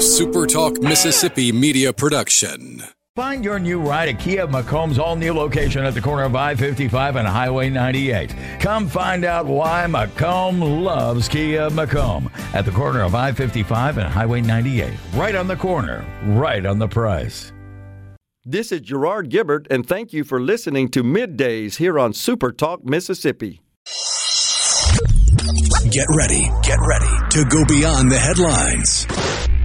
a SuperTalk Mississippi media production. Find your new ride at Kia McComb's all new location at the corner of I 55 and Highway 98. Come find out why McComb loves Kia McComb at the corner of I 55 and Highway 98. Right on the corner, right on the price. This is Gerard Gibert, and thank you for listening to Middays here on Super Talk Mississippi. Get ready, get ready to go beyond the headlines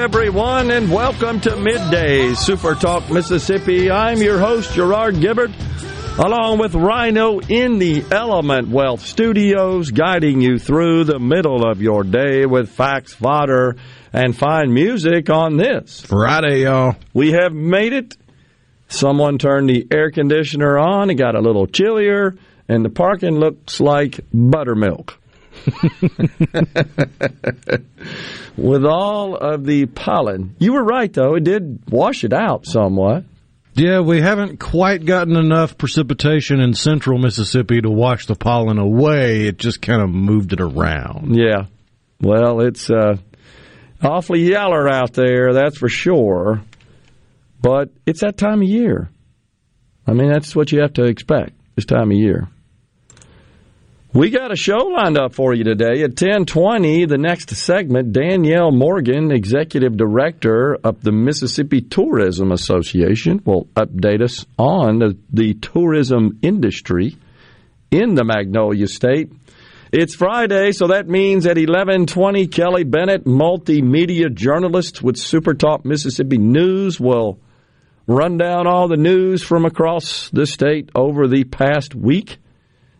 Everyone, and welcome to Midday Super Talk Mississippi. I'm your host, Gerard Gibert, along with Rhino in the Element Wealth Studios, guiding you through the middle of your day with facts, fodder, and fine music on this Friday, y'all. We have made it. Someone turned the air conditioner on. It got a little chillier, and the parking looks like buttermilk. with all of the pollen. You were right, though. It did wash it out somewhat. Yeah, we haven't quite gotten enough precipitation in central Mississippi to wash the pollen away. It just kind of moved it around. Yeah. Well, it's uh, awfully yeller out there, that's for sure. But it's that time of year. I mean, that's what you have to expect this time of year. We got a show lined up for you today at 1020. The next segment, Danielle Morgan, Executive Director of the Mississippi Tourism Association, will update us on the, the tourism industry in the Magnolia State. It's Friday, so that means at 1120, Kelly Bennett, multimedia journalist with Super Talk Mississippi News, will run down all the news from across the state over the past week.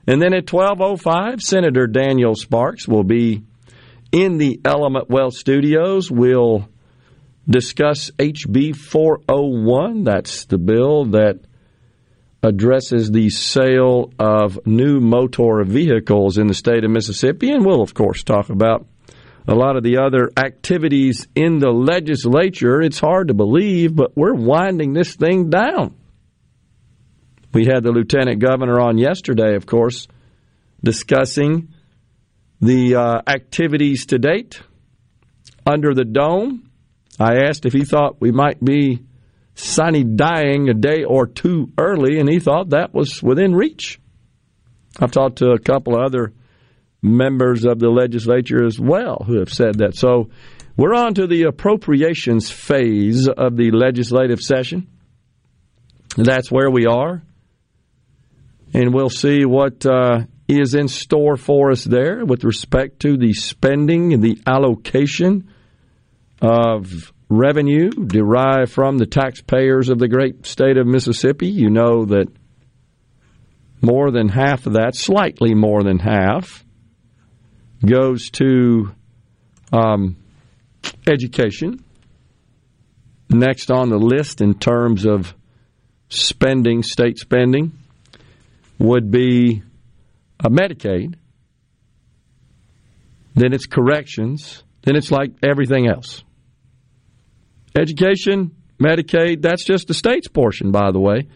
And then at 12:05, Senator Daniel Sparks will be in the Element Wealth Studios. We'll discuss HB 401. That's the bill that addresses the sale of new motor vehicles in the state of Mississippi. And we'll, of course, talk about a lot of the other activities in the legislature. It's hard to believe, but we're winding this thing down. We had the lieutenant governor on yesterday, of course, discussing the uh, activities to date under the dome. I asked if he thought we might be sine die-ing a day or two early, and he thought that was within reach. I've talked to a couple of other members of the legislature as well who have said that. So we're on to the appropriations phase of the legislative session. That's where we are and we'll see what uh, is in store for us there with respect to the spending and the allocation of revenue derived from the taxpayers of the great state of Mississippi. You know that more than half of that, slightly more than half, goes to um, education. Next on the list in terms of spending, state spending, would be a Medicaid, then it's corrections, then it's like everything else. Education, Medicaid, that's just the state's portion, by the way.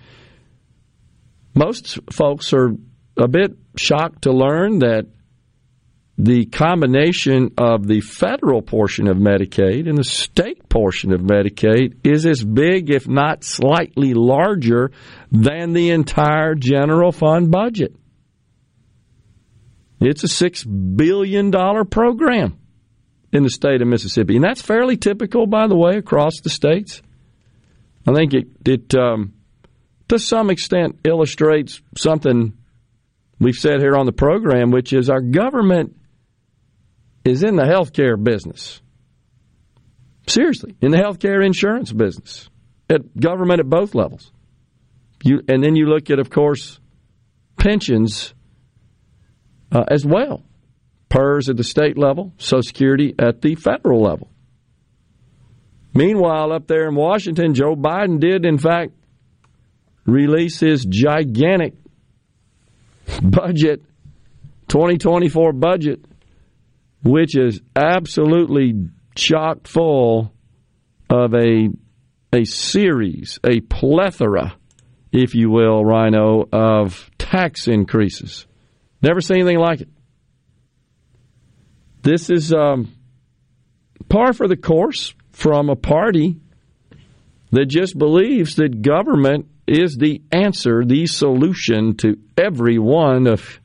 Most folks are a bit shocked to learn that the combination of the federal portion of Medicaid and the state portion of Medicaid is as big, if not slightly larger, than the entire general fund budget. It's a $6 billion program in the state of Mississippi. And that's fairly typical, by the way, across the states. I think it, it um, to some extent, illustrates something we've said here on the program, which is our government is in the healthcare business. Seriously, in the healthcare insurance business, at government at both levels. You, and then you look at, of course, pensions. uh, as well. PERS at the state level, Social Security at the federal level. Meanwhile, up there in Washington, Joe Biden did, in fact, release his gigantic budget, 2024 budget, which is absolutely chock full of a a series, a plethora, if you will, Rhino, of tax increases. Never seen anything like it. This is um, par for the course from a party that just believes that government is the answer, the solution to every one of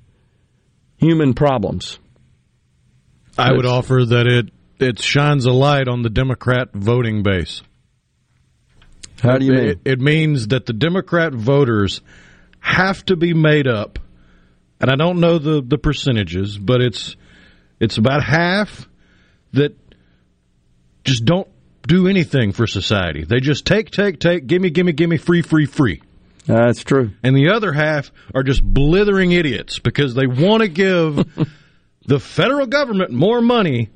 human problems. I would offer that it it shines a light on the Democrat voting base. How do you mean? It, it means that the Democrat voters have to be made up, and I don't know the, the percentages, but it's it's about half that just don't do anything for society. They just take, take, take, gimme, gimme, gimme, free, free, free. That's true. And the other half are just blithering idiots because they want to give the federal government more money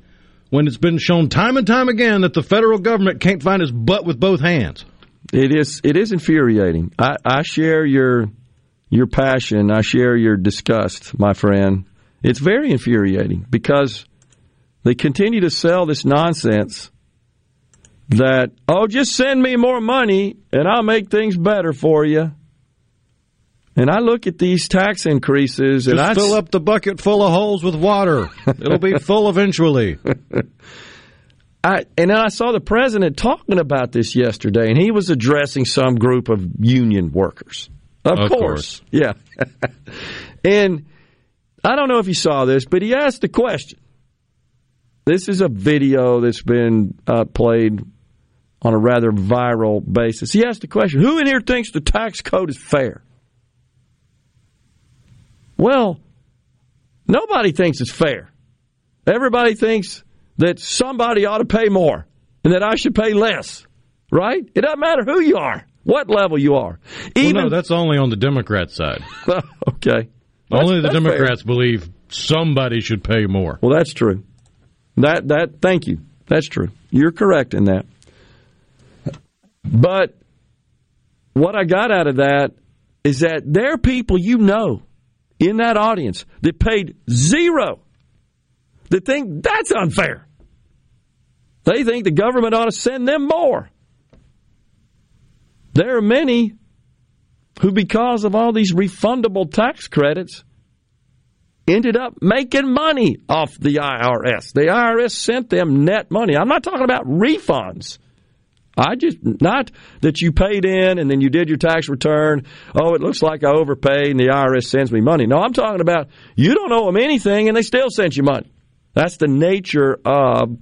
when it's been shown time and time again that the federal government can't find its butt with both hands. It is it is infuriating. I, I share your your passion. I share your disgust, my friend. It's very infuriating because they continue to sell this nonsense that oh just send me more money and I'll make things better for you. And I look at these tax increases and Just I fill up the bucket full of holes with water. It'll be full eventually. I, and then I saw the president talking about this yesterday, and he was addressing some group of union workers. Of, Of course. Yeah. and I don't know if you saw this, but he asked a question. This is a video that's been uh, played on a rather viral basis. He asked the question Who in here thinks the tax code is fair? Well, nobody thinks it's fair. Everybody thinks that somebody ought to pay more and that I should pay less, right? It doesn't matter who you are, what level you are. Well, no, that's only on the Democrat side. okay. only the That's- Democrats believe somebody should pay more. Well, that's true. That that thank you. That's true. You're correct in that. But what I got out of that is that there are people you know in that audience that paid zero that think that's unfair. They think the government ought to send them more. There are many who, because of all these refundable tax credits, ended up making money off the IRS. The IRS sent them net money. I'm not talking about refunds. I just not that you paid in and then you did your tax return. Oh, it looks like I overpaid and the IRS sends me money. No, I'm talking about you don't owe them anything and they still sent you money. That's the nature of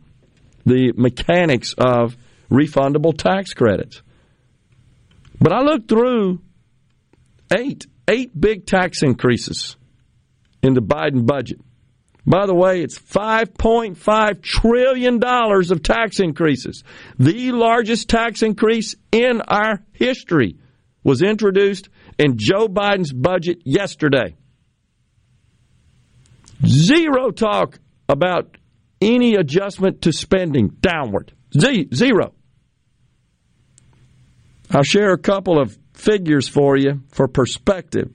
the mechanics of refundable tax credits. But I looked through eight eight big tax increases in the Biden budget. By the way, it's $5.5 trillion of tax increases. The largest tax increase in our history was introduced in Joe Biden's budget yesterday. Zero talk about any adjustment to spending downward. Z- zero. I'll share a couple of figures for you for perspective.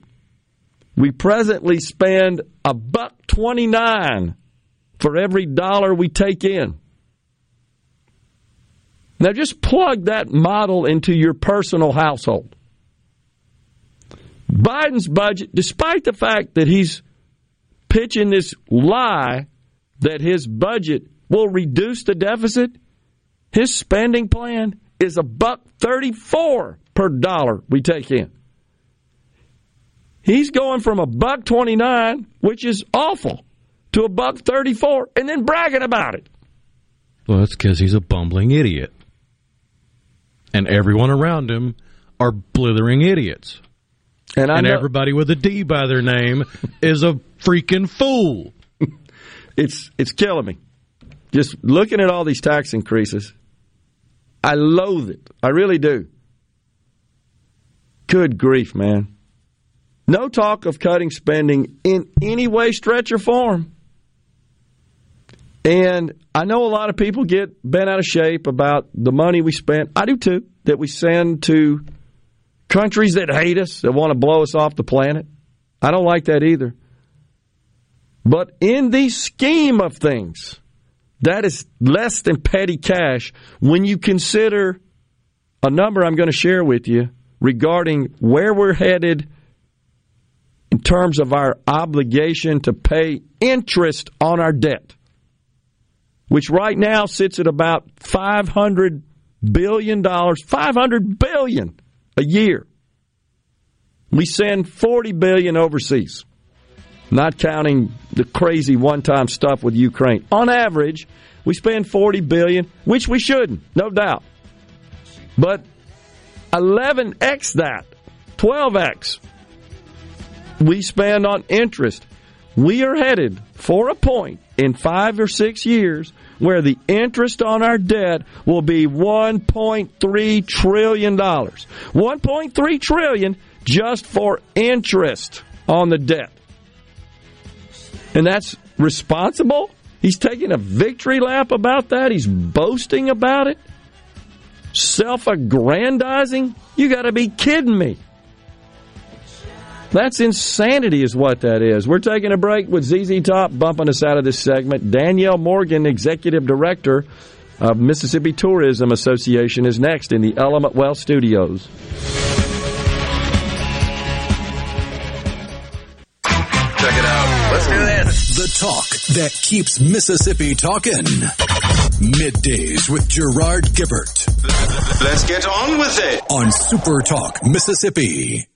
We presently spend a buck 29 for every dollar we take in. Now just plug that model into your personal household. Biden's budget, despite the fact that he's pitching this lie that his budget will reduce the deficit, his spending plan is a buck 34 per dollar we take in. He's going from a buck 29, which is awful, to a buck 34 and then bragging about it. Well, that's because he's a bumbling idiot. And everyone around him are blithering idiots. And and know everybody with a D by their name is a freaking fool. it's it's killing me. Just looking at all these tax increases, I loathe it. I really do. Good grief, man. No talk of cutting spending in any way, stretch, or form. And I know a lot of people get bent out of shape about the money we spent. I do too, that we send to countries that hate us, that want to blow us off the planet. I don't like that either. But in the scheme of things, that is less than petty cash when you consider a number I'm going to share with you regarding where we're headed in terms of our obligation to pay interest on our debt, which right now sits at about $500 billion, 500 billion a year. We send 40 billion overseas, not counting the crazy one-time stuff with Ukraine. On average, we spend 40 billion, which we shouldn't, no doubt. But 11x that, 12x we spend on interest. We are headed for a point in 5 or 6 years where the interest on our debt will be 1.3 trillion dollars. 1.3 trillion just for interest on the debt. And that's responsible? He's taking a victory lap about that. He's boasting about it. Self aggrandizing? You got to be kidding me. That's insanity, is what that is. We're taking a break with ZZ Top bumping us out of this segment. Danielle Morgan, Executive Director of Mississippi Tourism Association, is next in the Element Wealth Studios. Check it out. Let's do this. The talk that keeps Mississippi talking. Middays with Gerard Gibert. Let's get on with it. On Super Talk, Mississippi.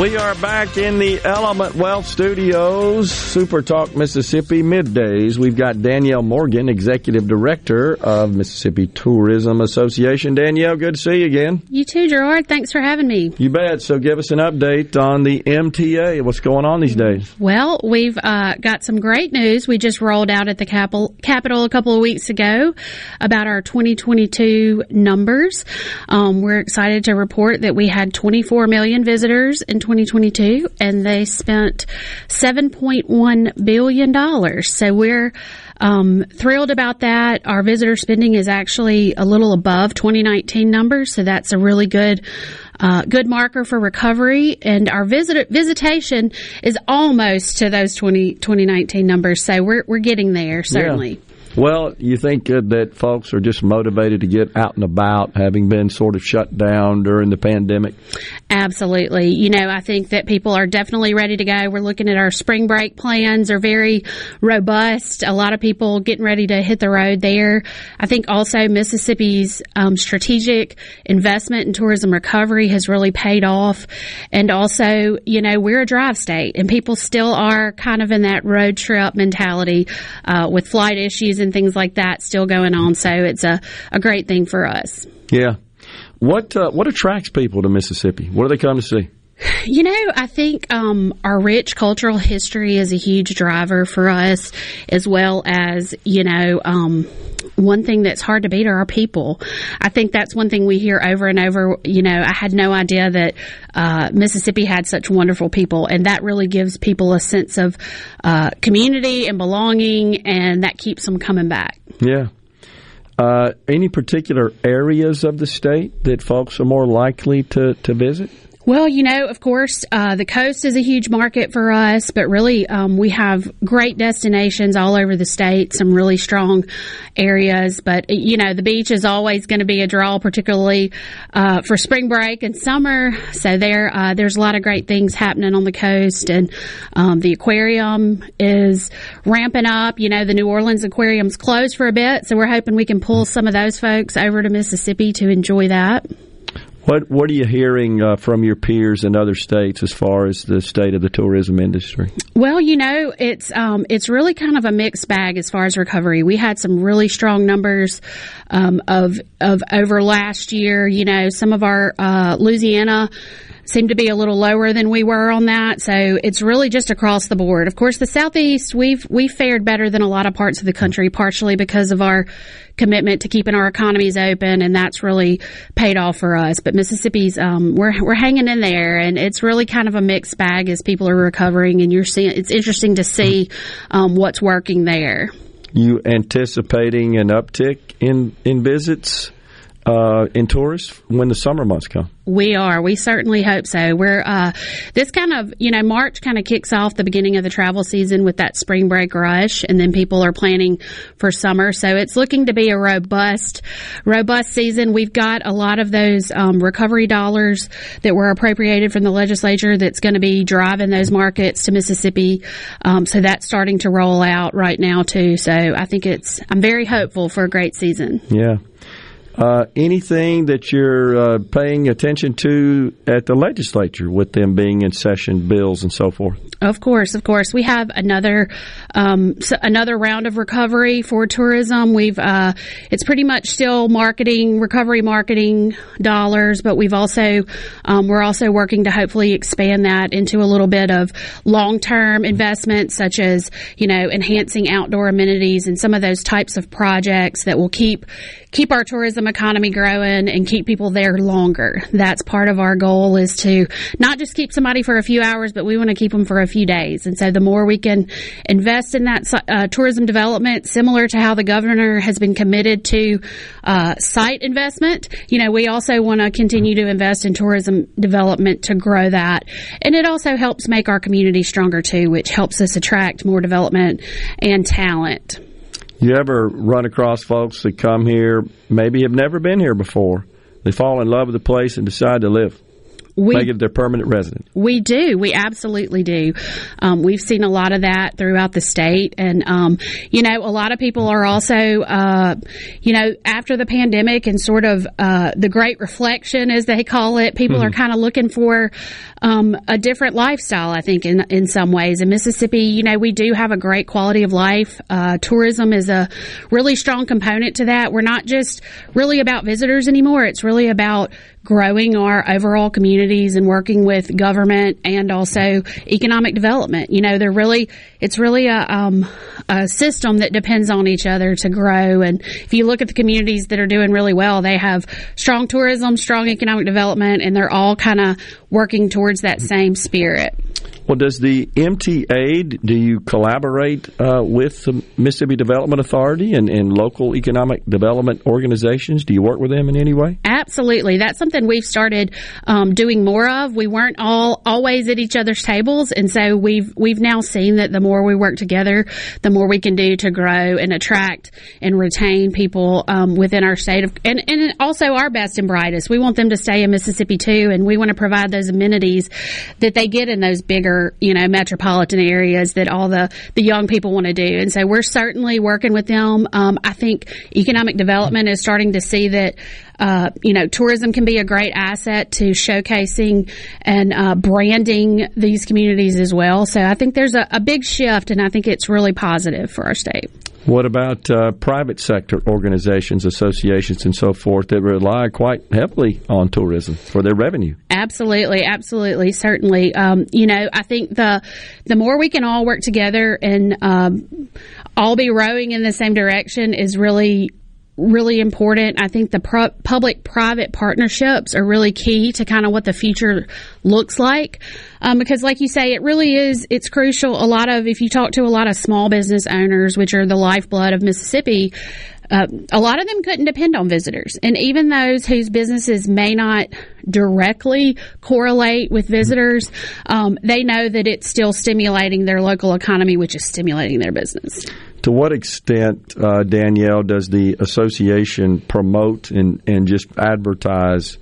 We are back in the Element Wealth Studios, Super Talk Mississippi middays. We've got Danielle Morgan, Executive Director of Mississippi Tourism Association. Danielle, good to see you again. You too, Gerard. Thanks for having me. You bet. So give us an update on the MTA. What's going on these days? Well, we've uh, got some great news. We just rolled out at the Capitol, Capitol a couple of weeks ago about our 2022 numbers. Um, we're excited to report that we had 24 million visitors in 2022 and they spent $7.1 billion. So we're um, thrilled about that. Our visitor spending is actually a little above 2019 numbers, so that's a really good uh, good marker for recovery. And our visit visitation is almost to those 20, 2019 numbers, so we're we're getting there certainly. Yeah. Well, you think uh, that folks are just motivated to get out and about, having been sort of shut down during the pandemic? Absolutely. You know, I think that people are definitely ready to go. We're looking at our spring break plans are very robust. A lot of people getting ready to hit the road there. I think also Mississippi's um, strategic investment in tourism recovery has really paid off. And also, you know, we're a drive state and people still are kind of in that road trip mentality uh, with flight issues and things like that still going on. So it's a, a great thing for us. Yeah. What uh, what attracts people to Mississippi? What do they come to see? You know, I think um, our rich cultural history is a huge driver for us, as well as you know. Um, one thing that's hard to beat are our people. I think that's one thing we hear over and over. You know, I had no idea that uh, Mississippi had such wonderful people, and that really gives people a sense of uh, community and belonging, and that keeps them coming back. Yeah. Uh, any particular areas of the state that folks are more likely to, to visit? Well, you know, of course, uh, the coast is a huge market for us, but really, um, we have great destinations all over the state, some really strong areas. But, you know, the beach is always going to be a draw, particularly uh, for spring break and summer. So there, uh, there's a lot of great things happening on the coast. And um, the aquarium is ramping up. You know, the New Orleans aquarium's closed for a bit, so we're hoping we can pull some of those folks over to Mississippi to enjoy that. What What are you hearing uh, from your peers in other states as far as the state of the tourism industry? Well, you know, it's um, it's really kind of a mixed bag as far as recovery. We had some really strong numbers um, of of over last year. You know, some of our uh, Louisiana seem to be a little lower than we were on that. So it's really just across the board. Of course, the southeast we've we fared better than a lot of parts of the country, partially because of our commitment to keeping our economies open, and that's really paid off for us. But Mississippi's um, we're we're hanging in there, and it's really kind of a mixed bag as people are recovering, and you're seeing it's interesting to see um, what's working there. You anticipating an uptick in in visits uh, in tourists when the summer months come? We are. We certainly hope so. We're uh, this kind of you know March kind of kicks off the beginning of the travel season with that spring break rush, and then people are planning for summer. So it's looking to be a robust, robust season. We've got a lot of those um, recovery dollars that were appropriated from the legislature that's going to be driving those markets to Mississippi. Um, so that's starting to roll out right now too. So I think it's. I'm very hopeful for a great season. Yeah. Uh, anything that you're uh, paying attention to at the legislature with them being in session, bills and so forth? Of course, of course. We have another um, another round of recovery for tourism. We've uh, it's pretty much still marketing recovery marketing dollars, but we've also um, we're also working to hopefully expand that into a little bit of long term investments, such as you know enhancing outdoor amenities and some of those types of projects that will keep keep our tourism economy growing and keep people there longer. That's part of our goal is to not just keep somebody for a few hours, but we want to keep them for a few days. And so the more we can invest in that uh, tourism development, similar to how the governor has been committed to uh, site investment, you know, we also want to continue to invest in tourism development to grow that. And it also helps make our community stronger too, which helps us attract more development and talent. You ever run across folks that come here, maybe have never been here before? They fall in love with the place and decide to live we, make it their permanent resident. We do. We absolutely do. Um, we've seen a lot of that throughout the state. And, um, you know, a lot of people are also, uh, you know, after the pandemic and sort of uh, the great reflection, as they call it, people mm-hmm. are kind of looking for um, a different lifestyle, I think, in, in some ways. In Mississippi, you know, we do have a great quality of life. Uh, tourism is a really strong component to that. We're not just really about visitors anymore. It's really about growing our overall communities and working with government and also economic development. You know, they're really, it's really a, um, a system that depends on each other to grow. And if you look at the communities that are doing really well, they have strong tourism, strong economic development, and they're all kind of working towards that same spirit. Well, does the MTA, do you collaborate uh, with the Mississippi Development Authority and, and local economic development organizations? Do you work with them in any way? Absolutely. That's something we've started um, doing more of. We weren't all always at each other's tables, and so we've we've now seen that the more we work together, the more we can do to grow and attract and retain people um, within our state of, and, and also our best and brightest. We want them to stay in Mississippi too, and we want to provide those amenities that they get in those bigger you know, metropolitan areas that all the, the young people want to do. And so we're certainly working with them. Um, I think economic development is starting to see that, uh, you know, tourism can be a great asset to showcasing and uh, branding these communities as well. So I think there's a, a big shift, and I think it's really positive for our state. What about uh, private sector organizations, associations, and so forth that rely quite heavily on tourism for their revenue? Absolutely, absolutely, certainly. Um, you know, I think the the more we can all work together and um, all be rowing in the same direction is really really important. I think the pro- public private partnerships are really key to kind of what the future looks like. Um, because like you say, it really is, it's crucial. A lot of, if you talk to a lot of small business owners, which are the lifeblood of Mississippi, uh, a lot of them couldn't depend on visitors. And even those whose businesses may not directly correlate with visitors, um, they know that it's still stimulating their local economy, which is stimulating their business. To what extent, uh, Danielle, does the association promote and, and just advertise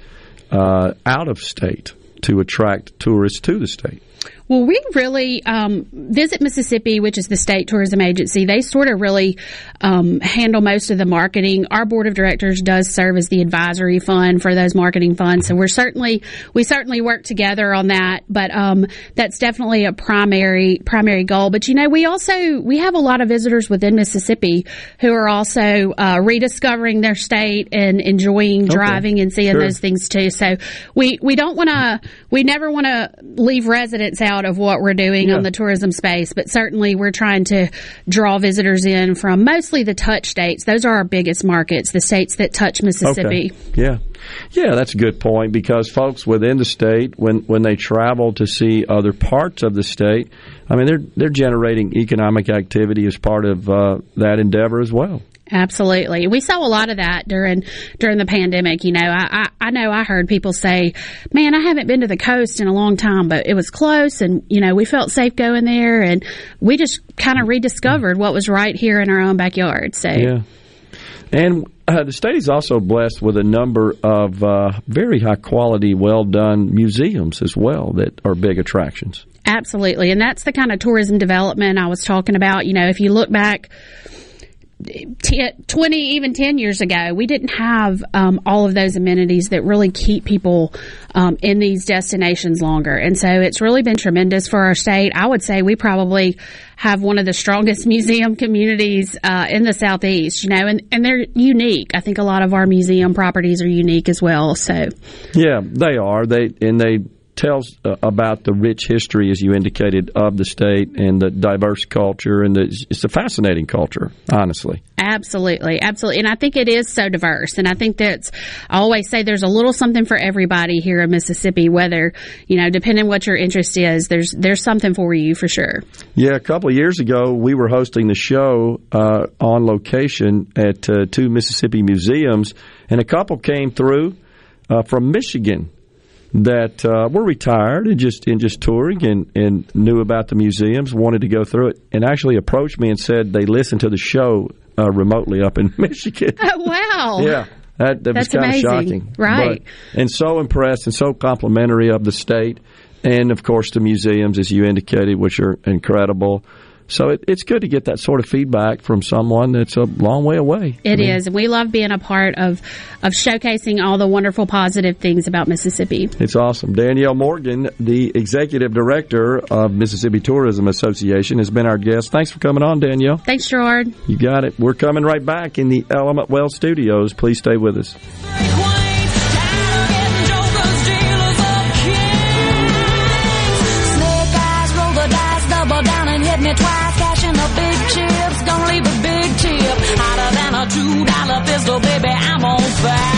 uh, out of state to attract tourists to the state? Well, we really um, visit Mississippi, which is the state tourism agency. They sort of really um, handle most of the marketing. Our board of directors does serve as the advisory fund for those marketing funds, so we're certainly we certainly work together on that. But um, that's definitely a primary primary goal. But you know, we also we have a lot of visitors within Mississippi who are also uh, rediscovering their state and enjoying okay. driving and seeing sure. those things too. So we we don't want to we never want to leave residents out of what we're doing yeah. on the tourism space, but certainly we're trying to draw visitors in from mostly the touch states. Those are our biggest markets, the states that touch Mississippi. Okay. Yeah. Yeah, that's a good point because folks within the state, when, when they travel to see other parts of the state, I mean, they're they're generating economic activity as part of uh, that endeavor as well. Absolutely. We saw a lot of that during during the pandemic. You know, I, I, I, know I heard people say, Man, I haven't been to the coast in a long time, but it was close and, you know, we felt safe going there and we just kind of rediscovered what was right here in our own backyard. So Yeah. And uh, the state is also blessed with a number of uh, very high quality, well done museums as well that are big attractions. Absolutely. And that's the kind of tourism development I was talking about. You know, if you look back 20, even 10 years ago, we didn't have um, all of those amenities that really keep people um, in these destinations longer. And so it's really been tremendous for our state. I would say we probably have one of the strongest museum communities uh, in the southeast, you know, and, and they're unique. I think a lot of our museum properties are unique as well. So, yeah, they are. They and they tells uh, about the rich history, as you indicated, of the state and the diverse culture, and the, it's a fascinating culture, honestly. Absolutely, absolutely, and I think it is so diverse, and I think that's I always say there's a little something for everybody here in Mississippi. Whether you know, depending what your interest is, there's there's something for you for sure. Yeah, a couple of years ago, we were hosting the show uh, on location at uh, two Mississippi museums, and a couple came through uh, from Michigan that uh, were retired and just and just touring and, and knew about the museums, wanted to go through it, and actually approached me and said they listened to the show uh, remotely up in Michigan. Oh, wow! yeah. That, that was kind amazing. of shocking, right? But, and so impressed and so complimentary of the state, and of course the museums, as you indicated, which are incredible. So it, it's good to get that sort of feedback from someone that's a long way away. It I mean, is, and we love being a part of of showcasing all the wonderful positive things about Mississippi. It's awesome. Danielle Morgan, the executive director of Mississippi Tourism Association, has been our guest. Thanks for coming on, Danielle. Thanks, Gerard. You got it. We're coming right back in the Element Wealth Studios. Please stay with us. Me twice, cashing the big chips. Gonna leave a big tip. Hotter than a two dollar pistol, baby, I'm on fire.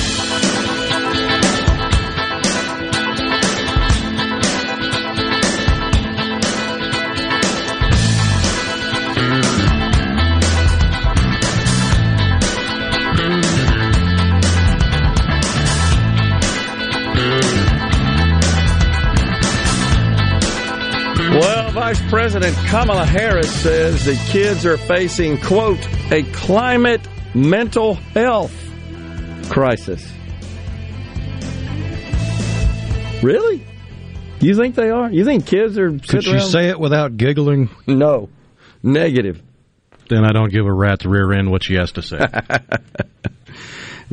Vice President Kamala Harris says the kids are facing, quote, a climate mental health crisis. Really? You think they are? You think kids are? Could you around? say it without giggling? No, negative. Then I don't give a rat's rear end what she has to say.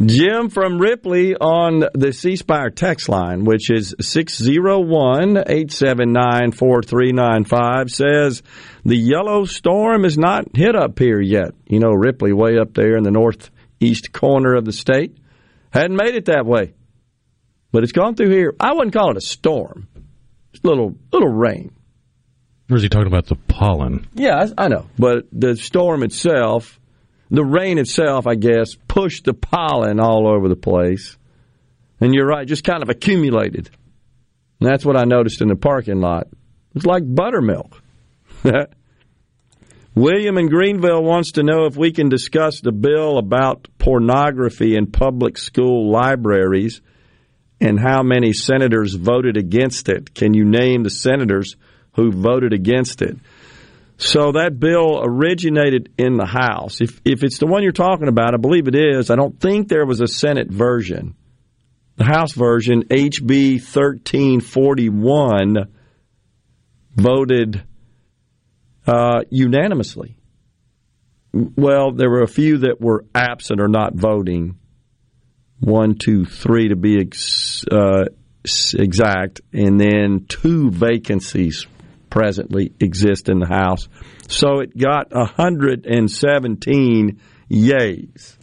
Jim from Ripley on the C Spire text line, which is 601 879 4395, says the yellow storm is not hit up here yet. You know, Ripley, way up there in the northeast corner of the state, hadn't made it that way. But it's gone through here. I wouldn't call it a storm, it's a little, little rain. Or is he talking about the pollen? Yeah, I, I know. But the storm itself the rain itself, I guess, pushed the pollen all over the place. And you're right, just kind of accumulated. And that's what I noticed in the parking lot. It's like buttermilk. William in Greenville wants to know if we can discuss the bill about pornography in public school libraries and how many senators voted against it. Can you name the senators who voted against it? So that bill originated in the House. If if it's the one you're talking about, I believe it is. I don't think there was a Senate version. The House version, HB 1341, voted uh, unanimously. Well, there were a few that were absent or not voting. One, two, three to be ex, uh, exact, and then two vacancies presently exist in the House. So it got 117 yays.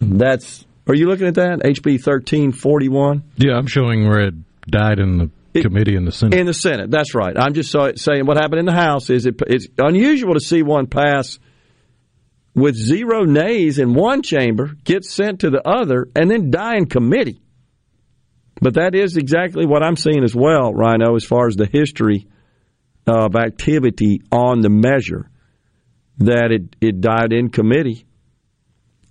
That's. Are you looking at that? HB 1341? Yeah, I'm showing where it died in the It- committee in the Senate. In the Senate, that's right. I'm just so- saying what happened in the House is it, it's unusual to see one pass with zero nays in one chamber, get sent to the other, and then die in committee. But that is exactly what I'm seeing as well, Rhino, as far as the history of activity on the measure. That it, it died in committee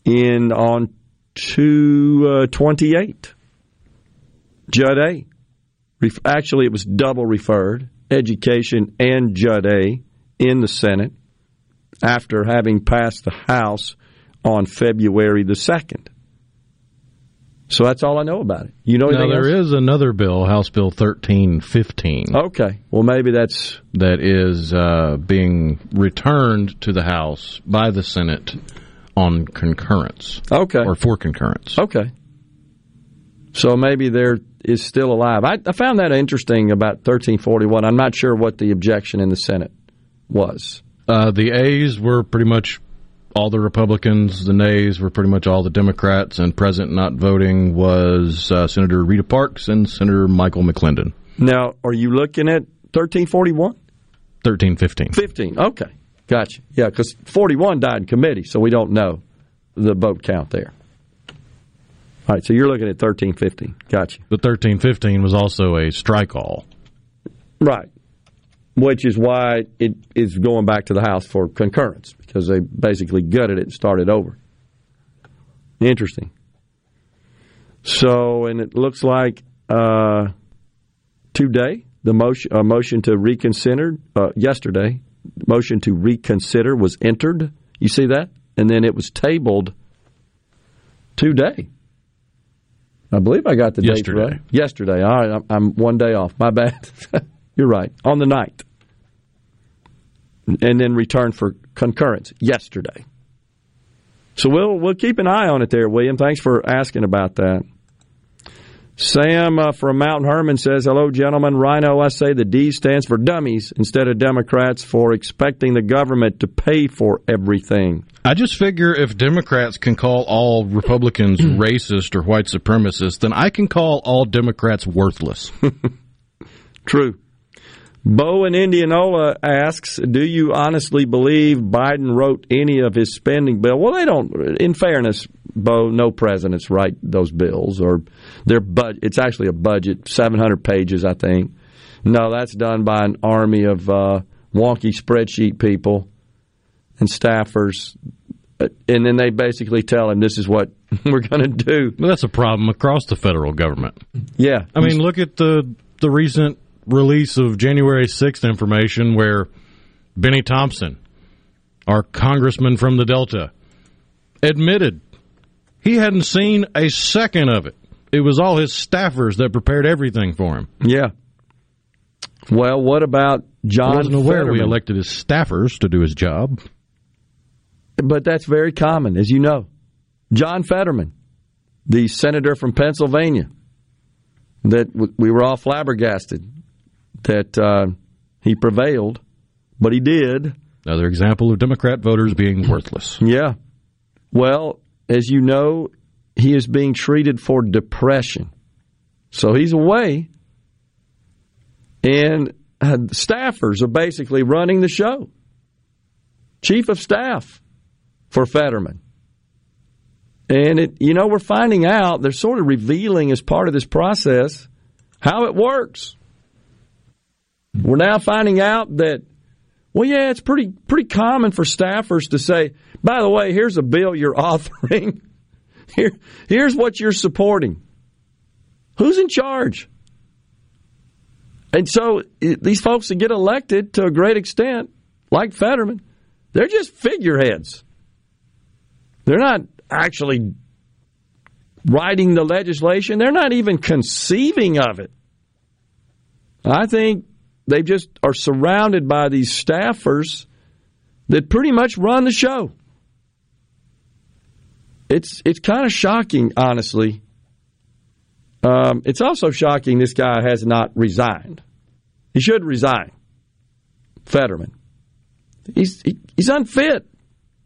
in on 228. Uh, Judd A. Actually, it was double referred, education and Judd A. in the Senate after having passed the House on February the 2nd. So that's all I know about it. You know now there else? is another bill, House Bill 1315, Okay. Well, maybe that's that is uh, being returned to the House by the Senate on concurrence okay. or for concurrence. Okay. So maybe there is still alive. I, I found that interesting about 1341. I'm not sure what the objection in the Senate was. Uh, the ayes were pretty much all the Republicans. The nays were pretty much all the Democrats. And present not voting was uh, Senator Rita Parks and Senator Michael McClendon. Now, are you looking at 1341? 1315. 15. Okay. Gotcha. Yeah, because 41 died in committee, so we don't know the vote count there. All right, so you're looking at 1315. Gotcha. But 1315 was also a strike all. Right. Which is why it is going back to the House for concurrence, because they basically gutted it and started over. Interesting. So, and it looks like uh, today the motion, a motion to reconsider, uh, yesterday, motion to reconsider was entered. You see that? And then it was tabled today. I believe I got the date Yesterday. right. Yesterday. All right, I'm, I'm one day off. My bad. You're right. On the night. And then returned for concurrence yesterday. So we'll we'll keep an eye on it there, William. Thanks for asking about that. Sam uh, from Mountain Herman says, "Hello, gentlemen. Rhino, I say the D stands for dummies instead of Democrats for expecting the government to pay for everything." I just figure if Democrats can call all Republicans racist or white supremacists, then I can call all Democrats worthless. True. Bo in Indianola asks, "Do you honestly believe Biden wrote any of his spending bill?" Well, they don't. In fairness, Bo, no presidents write those bills, or their bud. It's actually a budget, seven hundred pages, I think. No, that's done by an army of uh, wonky spreadsheet people and staffers, Uh, and then they basically tell him, "This is what we're going to do." Well, that's a problem across the federal government. Yeah, I mean, look at the the recent release of January 6th information where Benny Thompson, our congressman from the Delta, admitted he hadn't seen a second of it. It was all his staffers that prepared everything for him. yeah. Well, what about I John? wasn't aware we elected his staffers to do his job. but that's very common, as you know. John Fetterman, the senator from Pennsylvania, that we were all flabbergasted that uh, he prevailed, but he did. Another example of Democrat voters being worthless. Yeah. Well, as you know, he is being treated for depression. So he's away. And uh, staffers are basically running the show. Chief of staff for Fetterman. And it, you know, we're finding out, they're sort of revealing as part of this process how it works. We're now finding out that, well, yeah, it's pretty pretty common for staffers to say, by the way, here's a bill you're authoring. Here, here's what you're supporting. Who's in charge? And so these folks that get elected to a great extent, like Fetterman, they're just figureheads. They're not actually writing the legislation, they're not even conceiving of it. I think they just are surrounded by these staffers that pretty much run the show. It's it's kind of shocking, honestly. Um, it's also shocking this guy has not resigned. He should resign. Fetterman. He's he, he's unfit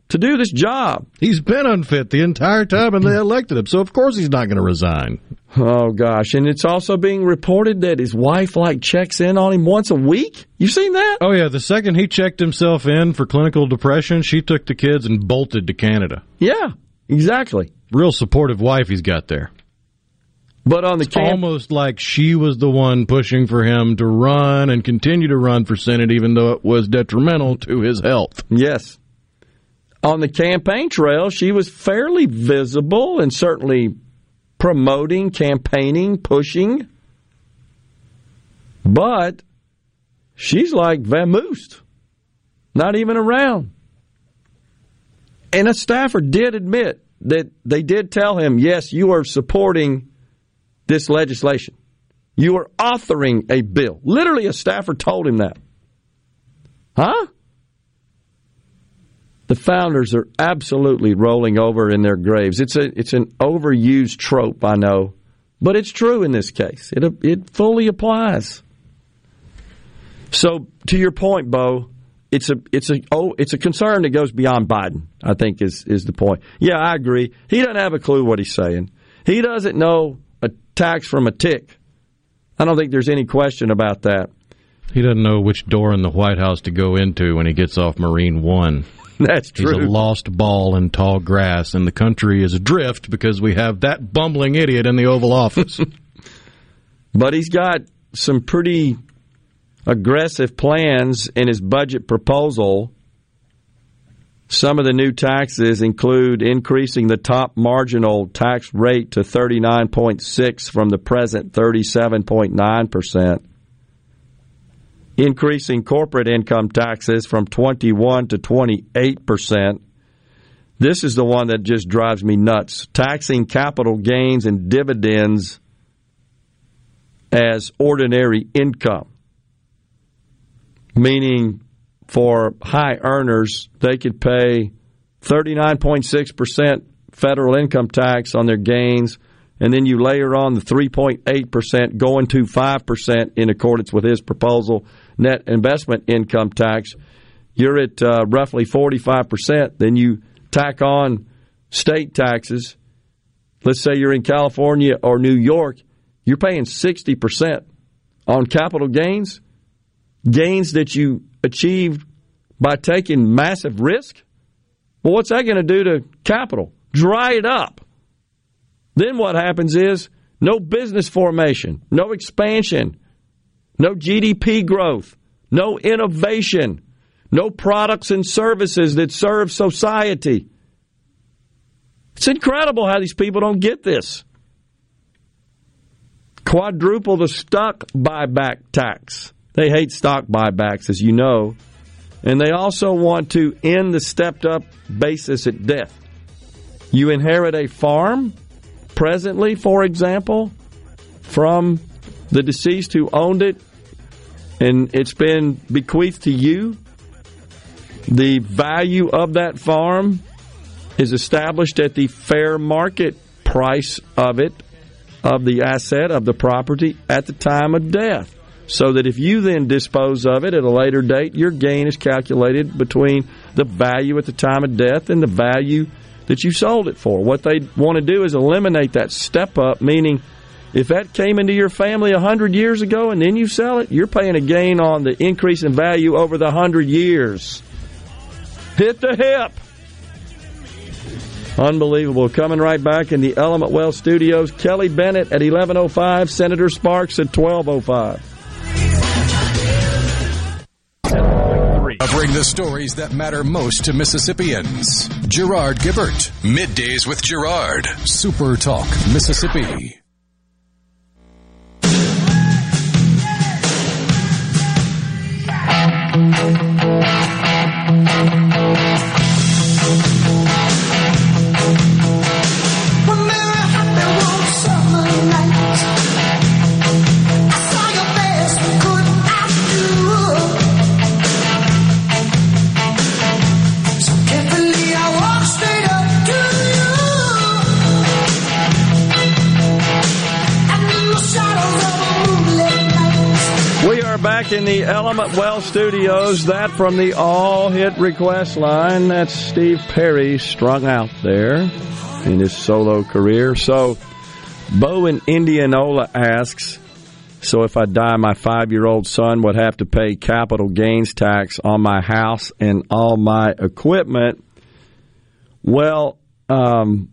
to do this job. He's been unfit the entire time, and they elected him, so of course he's not going to resign. Oh gosh, and it's also being reported that his wife like checks in on him once a week. You seen that? Oh yeah, the second he checked himself in for clinical depression, she took the kids and bolted to Canada. Yeah, exactly. Real supportive wife he's got there. But on the it's camp- almost like she was the one pushing for him to run and continue to run for Senate, even though it was detrimental to his health. Yes. On the campaign trail, she was fairly visible and certainly promoting, campaigning, pushing. But she's like vamoosed, not even around. And a staffer did admit that they did tell him, yes, you are supporting this legislation. You are authoring a bill. Literally, a staffer told him that. Huh? The founders are absolutely rolling over in their graves. It's a it's an overused trope, I know, but it's true in this case. It it fully applies. So to your point, Bo, it's a it's a oh it's a concern that goes beyond Biden. I think is is the point. Yeah, I agree. He doesn't have a clue what he's saying. He doesn't know a tax from a tick. I don't think there's any question about that. He doesn't know which door in the White House to go into when he gets off Marine One. That's true. He's a lost ball in tall grass, and the country is adrift because we have that bumbling idiot in the Oval Office. but he's got some pretty aggressive plans in his budget proposal. Some of the new taxes include increasing the top marginal tax rate to 39.6 from the present 37.9 percent increasing corporate income taxes from 21 to 28 percent. This is the one that just drives me nuts. Taxing capital gains and dividends as ordinary income, meaning for high earners, they could pay 39.6% federal income tax on their gains, and then you layer on the 3.8% going to 5% in accordance with his proposal net investment income tax, you're at uh, roughly 45%. Then you tack on state taxes. Let's say you're in California or New York, you're paying 60% on capital gains, gains that you achieved by taking massive risk. Well, what's that going to do to capital? Dry it up. Then what happens is no business formation, no expansion, no GDP growth, no innovation, no products and services that serve society. It's incredible how these people don't get this. Quadruple the stock buyback tax. They hate stock buybacks, as you know. And they also want to end the stepped up basis at death. You inherit a farm, presently, for example, from the deceased who owned it and it's been bequeathed to you. The value of that farm is established at the fair market price of it, of the asset, of the property at the time of death. So that if you then dispose of it at a later date, your gain is calculated between the value at the time of death and the value that you sold it for. What they want to do is eliminate that step up, meaning if that came into your family a hundred years ago and then you sell it, you're paying a gain on the increase in value over the hundred years. Hit the hip. Unbelievable. Coming right back in the Element Wealth studios, Kelly Bennett at 11.05, Senator Sparks at 12.05. Covering the stories that matter most to Mississippians. Gerard Gibert. Middays with Gerard. Super Talk, Mississippi. We in the Element Wealth studios. That from the All Hit Request line. That's Steve Perry strung out there in his solo career. So, Bo in Indianola asks So, if I die, my five year old son would have to pay capital gains tax on my house and all my equipment. Well, um,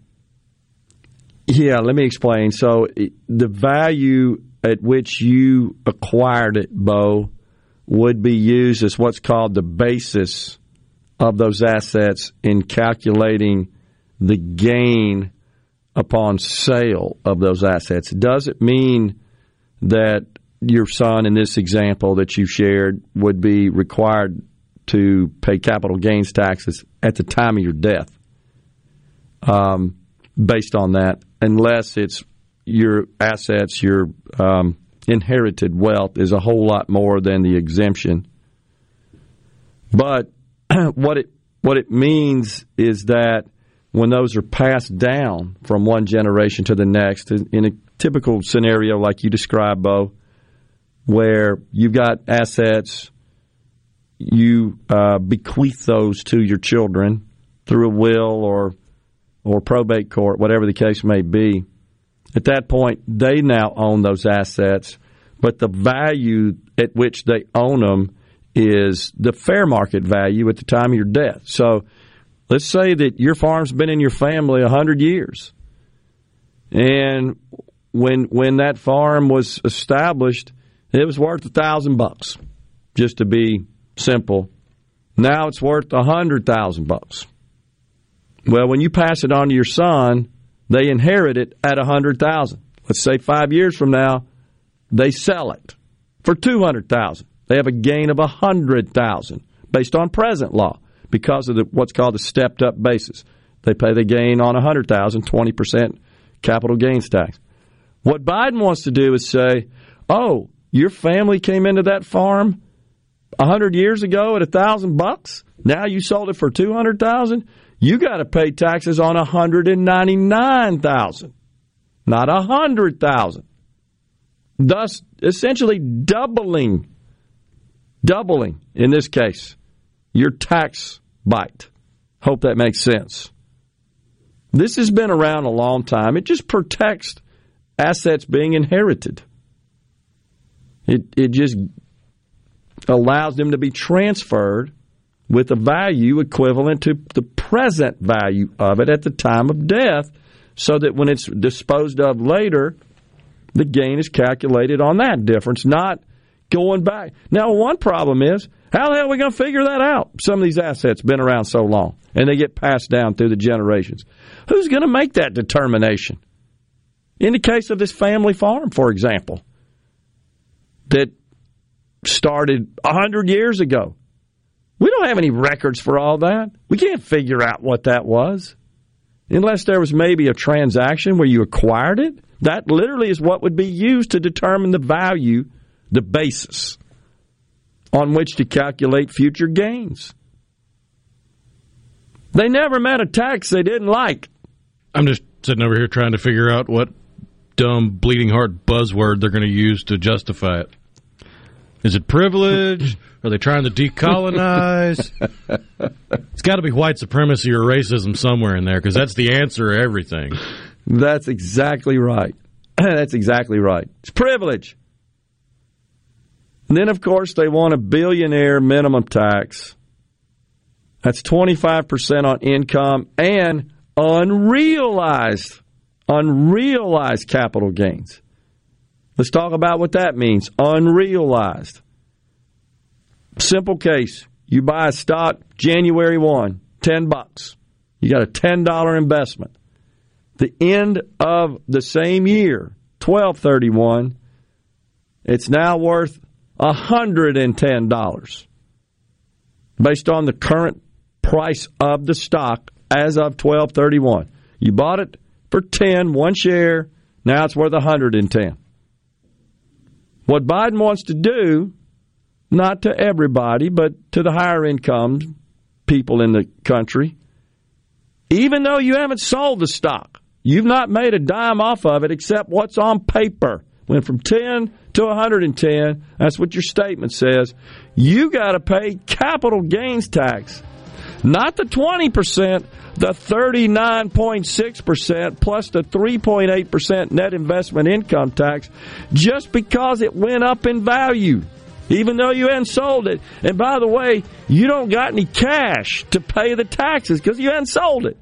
yeah, let me explain. So, the value at which you acquired it, Bo, would be used as what's called the basis of those assets in calculating the gain upon sale of those assets. Does it mean that your son, in this example that you shared, would be required to pay capital gains taxes at the time of your death? Um, based on that, unless it's your assets, your um, inherited wealth is a whole lot more than the exemption. But what it what it means is that when those are passed down from one generation to the next, in a typical scenario like you described, Bo, where you've got assets, you uh, bequeath those to your children through a will or or probate court, whatever the case may be. At that point, they now own those assets, but the value at which they own them is the fair market value at the time of your death. So let's say that your farm's been in your family a hundred years. And when when that farm was established, it was worth a thousand bucks, just to be simple. Now it's worth a hundred thousand bucks. Well, when you pass it on to your son, they inherit it at a hundred thousand. Let's say five years from now, they sell it for two hundred thousand. They have a gain of a hundred thousand based on present law because of the, what's called the stepped up basis. They pay the gain on a hundred thousand, twenty percent capital gains tax. What Biden wants to do is say, "Oh, your family came into that farm a hundred years ago at a thousand bucks. Now you sold it for two hundred thousand. You got to pay taxes on a hundred and ninety nine thousand, not a hundred thousand. Thus, essentially doubling, doubling in this case, your tax bite. Hope that makes sense. This has been around a long time. It just protects assets being inherited. It it just allows them to be transferred with a value equivalent to the present value of it at the time of death, so that when it's disposed of later, the gain is calculated on that difference, not going back. Now, one problem is how the hell are we going to figure that out? Some of these assets been around so long, and they get passed down through the generations. Who's going to make that determination? In the case of this family farm, for example, that started a hundred years ago. We don't have any records for all that. We can't figure out what that was. Unless there was maybe a transaction where you acquired it. That literally is what would be used to determine the value, the basis on which to calculate future gains. They never met a tax they didn't like. I'm just sitting over here trying to figure out what dumb, bleeding heart buzzword they're going to use to justify it. Is it privilege? Are they trying to decolonize? it's got to be white supremacy or racism somewhere in there because that's the answer to everything. That's exactly right. That's exactly right. It's privilege. And then, of course, they want a billionaire minimum tax. That's 25% on income and unrealized, unrealized capital gains. Let's talk about what that means. Unrealized. Simple case. You buy a stock January 1, 10 bucks. You got a $10 investment. The end of the same year, 1231, it's now worth $110 based on the current price of the stock as of 1231. You bought it for 10, one share, now it's worth 110. What Biden wants to do, not to everybody, but to the higher income people in the country, even though you haven't sold the stock, you've not made a dime off of it except what's on paper. Went from 10 to 110. That's what your statement says. You got to pay capital gains tax. Not the 20%, the 39.6% plus the 3.8% net investment income tax just because it went up in value, even though you hadn't sold it. And by the way, you don't got any cash to pay the taxes because you hadn't sold it.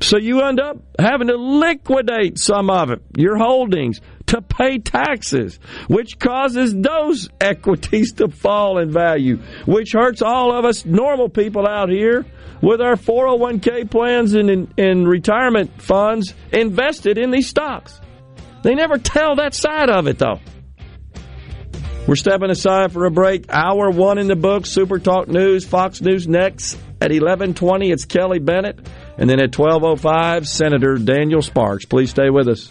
So you end up having to liquidate some of it, your holdings, to pay taxes, which causes those equities to fall in value, which hurts all of us normal people out here with our 401k plans and, and retirement funds invested in these stocks. They never tell that side of it, though. We're stepping aside for a break. Hour one in the book. Super Talk News, Fox News next at 11:20. It's Kelly Bennett. And then at 1205, Senator Daniel Sparks. Please stay with us.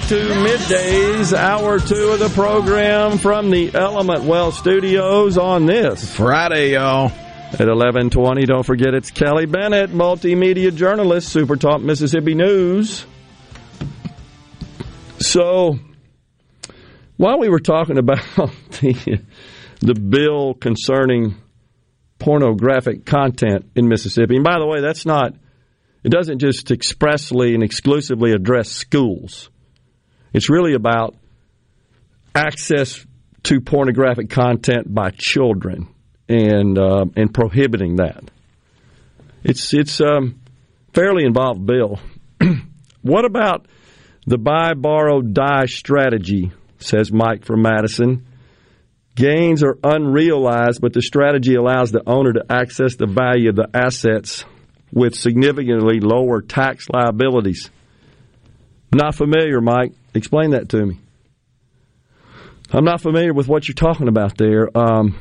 Back to Middays, hour two of the program from the Element Wealth Studios on this. Friday, y'all. At 1120, don't forget it's Kelly Bennett, multimedia journalist, Super Talk Mississippi News. So, while we were talking about the, the bill concerning pornographic content in Mississippi, and by the way, that's not, it doesn't just expressly and exclusively address schools. It's really about access to pornographic content by children and uh, and prohibiting that. It's it's um, fairly involved bill. what about the buy, borrow, die strategy? Says Mike from Madison. Gains are unrealized, but the strategy allows the owner to access the value of the assets with significantly lower tax liabilities. Not familiar, Mike. Explain that to me. I'm not familiar with what you're talking about there. Um,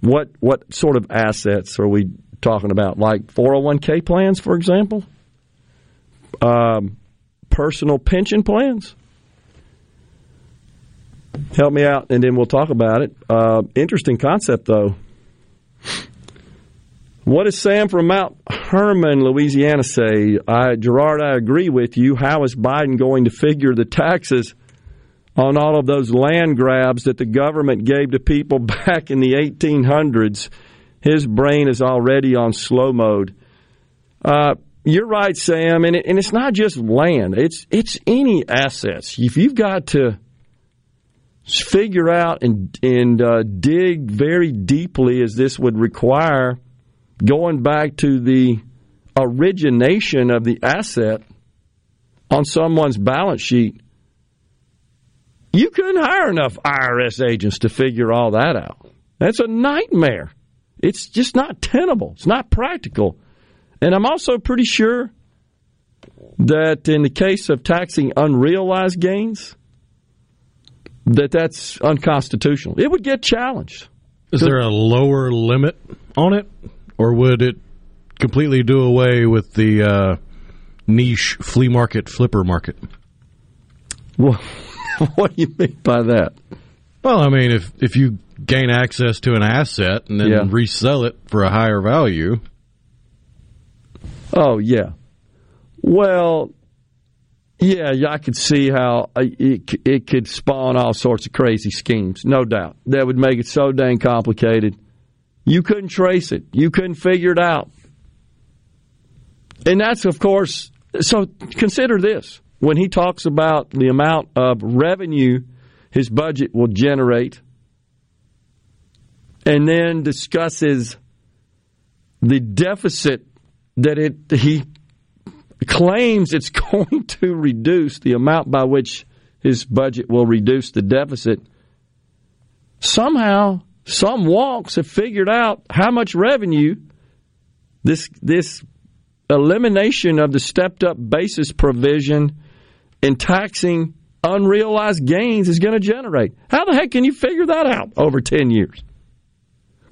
what what sort of assets are we talking about? Like 401k plans, for example? Um, personal pension plans? Help me out, and then we'll talk about it. Uh, interesting concept, though. What does Sam from Mount Hermon, Louisiana say? I, Gerard, I agree with you. How is Biden going to figure the taxes on all of those land grabs that the government gave to people back in the 1800s? His brain is already on slow mode. Uh, you're right, Sam, and, it, and it's not just land. It's it's any assets. If you've got to figure out and and uh, dig very deeply, as this would require, going back to the origination of the asset on someone's balance sheet, you couldn't hire enough IRS agents to figure all that out. That's a nightmare. It's just not tenable. It's not practical. And I'm also pretty sure that in the case of taxing unrealized gains, that that's unconstitutional. It would get challenged. Is there a lower limit on it, or would it completely do away with the uh, niche flea market flipper market? Well, what do you mean by that? Well, I mean, if if you gain access to an asset and then Yeah. resell it for a higher value. Oh yeah. Well, yeah, yeah, I could see how uh, it it could spawn all sorts of crazy schemes. No doubt that would make it so dang complicated. You couldn't trace it. You couldn't figure it out. And that's of course. So consider this when he talks about the amount of revenue his budget will generate, and then discusses the deficit that it he claims it's going to reduce the amount by which his budget will reduce the deficit. Somehow, some walks have figured out how much revenue this this elimination of the stepped up basis provision and taxing unrealized gains is going to generate. How the heck can you figure that out over 10 years?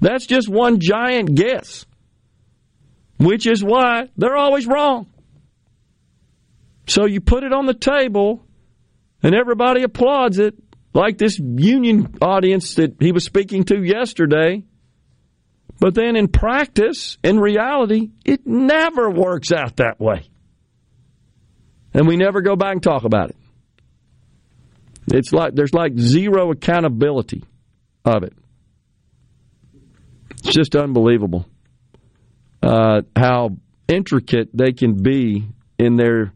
That's just one giant guess which is why they're always wrong. So you put it on the table, and everybody applauds it, like this union audience that he was speaking to yesterday. But then in practice, in reality, it never works out that way. And we never go back and talk about it. It's like there's like zero accountability of it. It's just unbelievable uh, how intricate they can be in their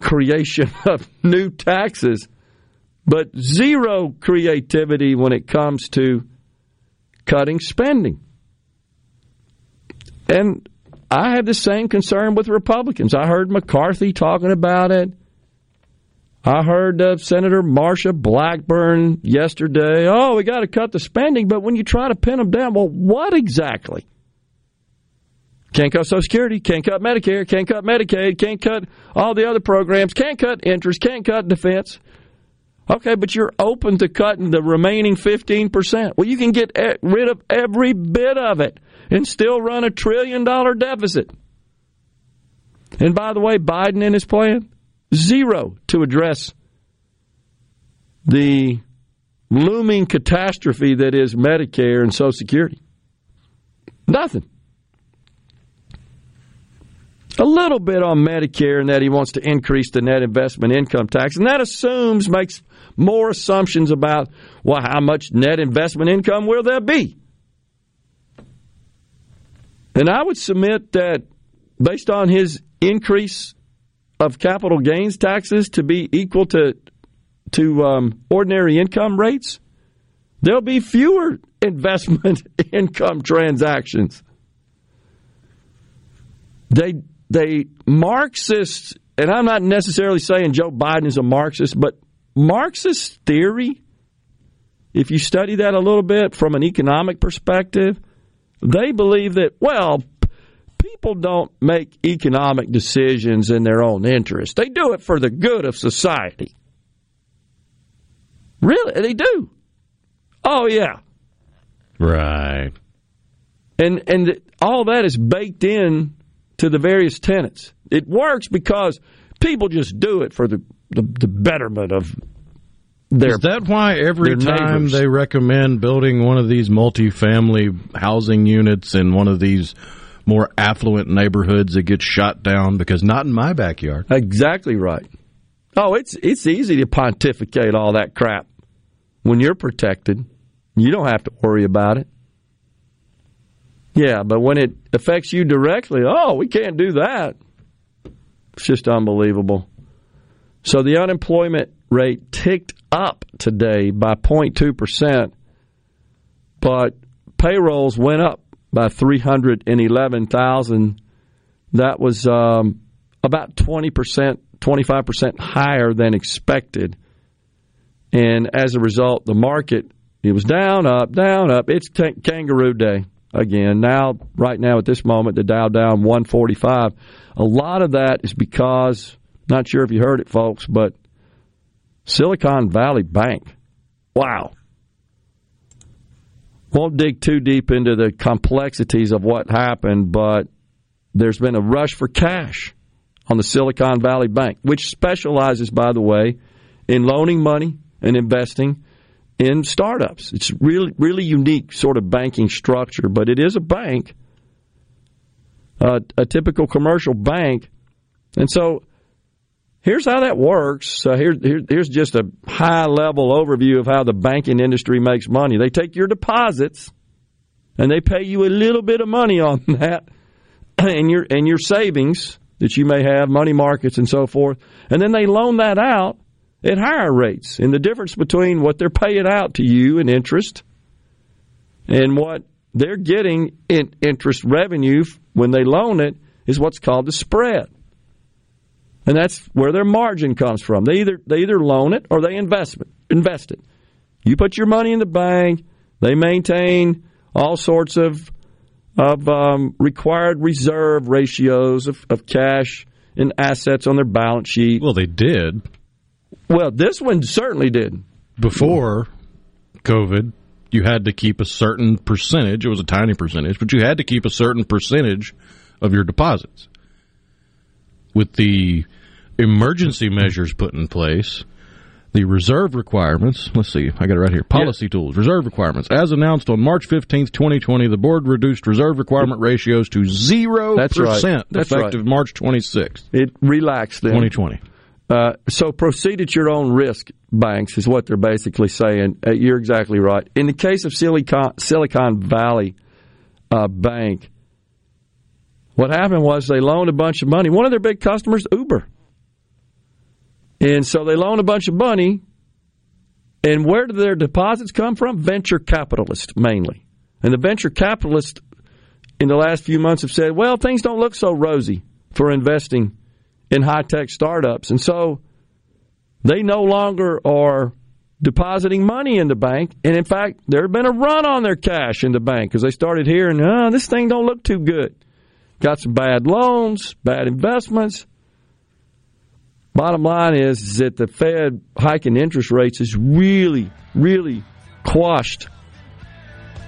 creation of new taxes, but zero creativity when it comes to cutting spending. And I have the same concern with Republicans. I heard McCarthy talking about it. I heard uh, Senator Marsha Blackburn yesterday. Oh, we got to cut the spending, but when you try to pin them down, well, what exactly? Can't cut Social Security, can't cut Medicare, can't cut Medicaid, can't cut all the other programs, can't cut interest, can't cut defense. Okay, but you're open to cutting the remaining 15%. Well, you can get rid of every bit of it and still run a trillion dollar deficit. And by the way, Biden and his plan, zero to address the looming catastrophe that is Medicare and Social Security. Nothing a little bit on Medicare and that he wants to increase the net investment income tax. And that assumes, makes more assumptions about, well, how much net investment income will there be? And I would submit that based on his increase of capital gains taxes to be equal to, to um, ordinary income rates, there'll be fewer investment income transactions. They they Marxists, and I'm not necessarily saying Joe Biden is a Marxist, but Marxist theory, if you study that a little bit from an economic perspective, they believe that, well, people don't make economic decisions in their own interest. They do it for the good of society. Really? They do. Oh, yeah. Right. And and all that is baked in to the various tenets. It works because people just do it for the, the, the betterment of their. Is that why every time neighbors. they recommend building one of these multifamily housing units in one of these more affluent neighborhoods, it gets shot down because not in my backyard? Exactly right. Oh, it's it's easy to pontificate all that crap when you're protected. You don't have to worry about it. Yeah, but when it affects you directly, oh, we can't do that. It's just unbelievable. So the unemployment rate ticked up today by 0.2%, but payrolls went up by 311,000. That was um, about 20%, 25% higher than expected. And as a result, the market, it was down, up, down, up. It's t- kangaroo day again. Now, right now at this moment, the Dow down 145. A lot of that is because, not sure if you heard it, folks, but Silicon Valley Bank. Wow. Won't dig too deep into the complexities of what happened, but there's been a rush for cash on the Silicon Valley Bank, which specializes, by the way, in loaning money and investing in startups. It's really really unique sort of banking structure, but it is a bank, uh, a typical commercial bank, and so here's how that works. Uh, here, here, here's just a high level overview of how the banking industry makes money. They take your deposits and they pay you a little bit of money on that and your and your savings that you may have, money markets and so forth, and then they loan that out at higher rates. And the difference between what they're paying out to you in interest and what they're getting in interest revenue when they loan it is what's called the spread. And that's where their margin comes from. They either they either loan it or they invest it. Invest it. You put your money in the bank. They maintain all sorts of of um, required reserve ratios of, of cash and assets on their balance sheet. Well, they did. Well, this one certainly did. Before COVID, you had to keep a certain percentage. It was a tiny percentage, but you had to keep a certain percentage of your deposits. With the emergency measures put in place, the reserve requirements. Let's see, I got it right here. Policy tools, reserve requirements. As announced on March 15th, 2020, the board reduced reserve requirement ratios to 0% That's right. That's effective right. March 26th, It relaxed them. 2020. Uh, so proceed at your own risk, banks, is what they're basically saying. Uh, you're exactly right. In the case of Silicon, Silicon Valley uh, Bank, what happened was they loaned a bunch of money. One of their big customers, Uber. And so they loan a bunch of money. And where do their deposits come from? Venture capitalists, mainly. And the venture capitalists in the last few months have said, well, things don't look so rosy for investing in high tech startups. And so they no longer are depositing money in the bank. And in fact, there had been a run on their cash in the bank because they started hearing, oh, this thing don't look too good. Got some bad loans, bad investments. Bottom line is, is that the Fed hiking interest rates has really, really quashed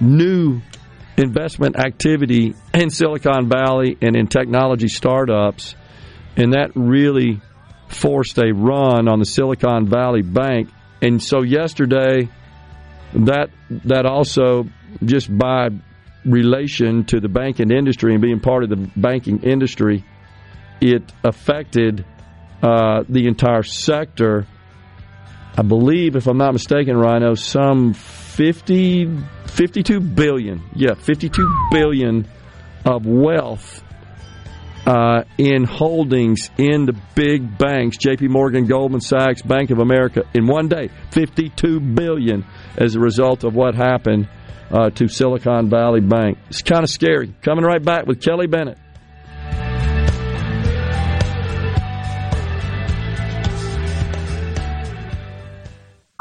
new investment activity in Silicon Valley and in technology startups. And that really forced a run on the Silicon Valley Bank. And so yesterday, that that also just by relation to the banking industry and being part of the banking industry, it affected uh, the entire sector. I believe, if I'm not mistaken, Rhino, some 50, 52 billion. Yeah, 52 billion of wealth uh, in holdings in the big banks, J.P. Morgan, Goldman Sachs, Bank of America, in one day, 52 billion as a result of what happened uh, to Silicon Valley Bank. It's kind of scary. Coming right back with Kelly Bennett.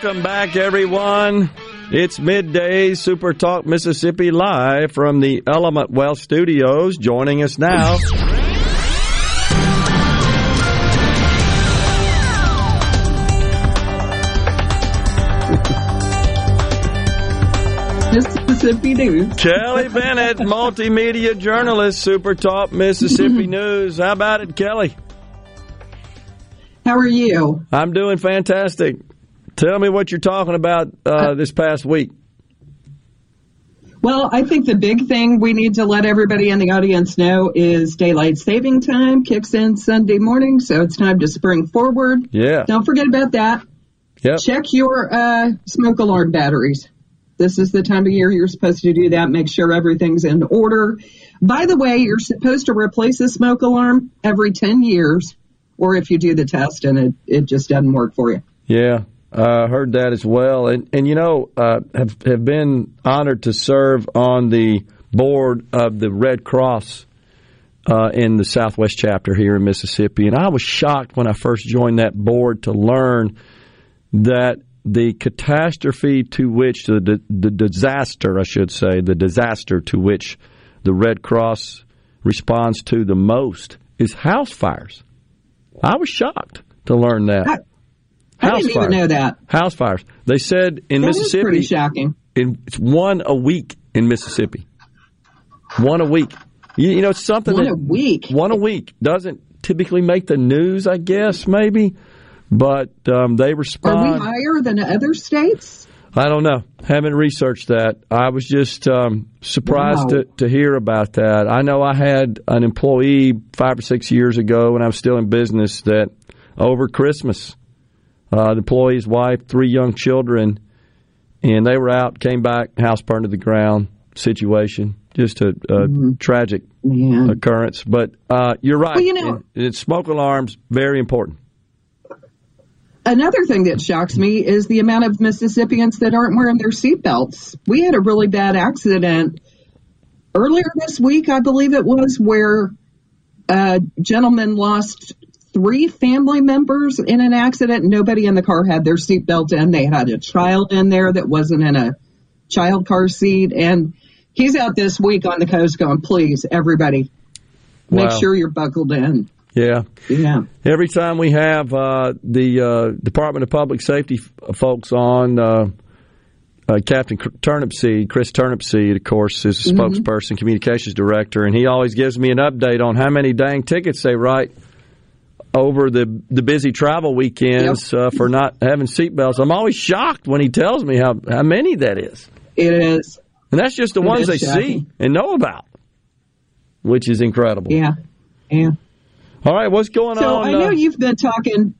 Welcome back, everyone. It's midday Super Talk Mississippi live from the Element Wealth Studios. Joining us now. Mississippi News. Kelly Bennett, multimedia journalist, Super Talk Mississippi News. How about it, Kelly? How are you? I'm doing fantastic. Tell me what you're talking about uh, this past week. Well, I think the big thing we need to let everybody in the audience know is daylight saving time kicks in Sunday morning, so it's time to spring forward. Yeah. Don't forget about that. Yep. Check your uh, smoke alarm batteries. This is the time of year you're supposed to do that. Make sure everything's in order. By the way, you're supposed to replace a smoke alarm every 10 years, or if you do the test and it, it just doesn't work for you. Yeah. Uh, heard that as well, and and you know uh, have have been honored to serve on the board of the Red Cross uh, in the Southwest chapter here in Mississippi, and I was shocked when I first joined that board to learn that the catastrophe to which the, the, the disaster, I should say, the disaster to which the Red Cross responds to the most is house fires. I was shocked to learn that. I didn't even know that. House fires. They said in That is Mississippi, pretty shocking. in, it's one a week in Mississippi. One a week. You, you know, it's something One that a week. one a week doesn't typically make the news. I guess maybe, but um, they Are we higher than other states? I don't know. Haven't researched that. I was just um, surprised Wow. to, to hear about that. I know I had an employee five or six years ago when I was still in business that over Christmas, uh, the employee's wife, three young children, and they were out, came back, house burned to the ground situation. Just a, a tragic Man. occurrence. But uh, you're right. Well, you know- and smoke alarms, very important. Another thing that shocks me is the amount of Mississippians that aren't wearing their seatbelts. We had a really bad accident earlier this week, I believe it was, where a gentleman lost three family members in an accident. Nobody in the car had their seatbelt in. They had a child in there that wasn't in a child car seat. And he's out this week on the coast going, please, everybody, make sure you're buckled in. Yeah. Yeah. Every time we have uh, the uh, Department of Public Safety f- folks on, uh, uh, Captain Turnipseed, Chris Turnipseed, of course, is the spokesperson, communications director, and he always gives me an update on how many dang tickets they write over the the busy travel weekends uh, for not having seatbelts. I'm always shocked when he tells me how, how many that is. It is. And that's just the ones they shocking. see and know about, which is incredible. Yeah. Yeah. All right, what's going So on? So I know uh, you've been talking.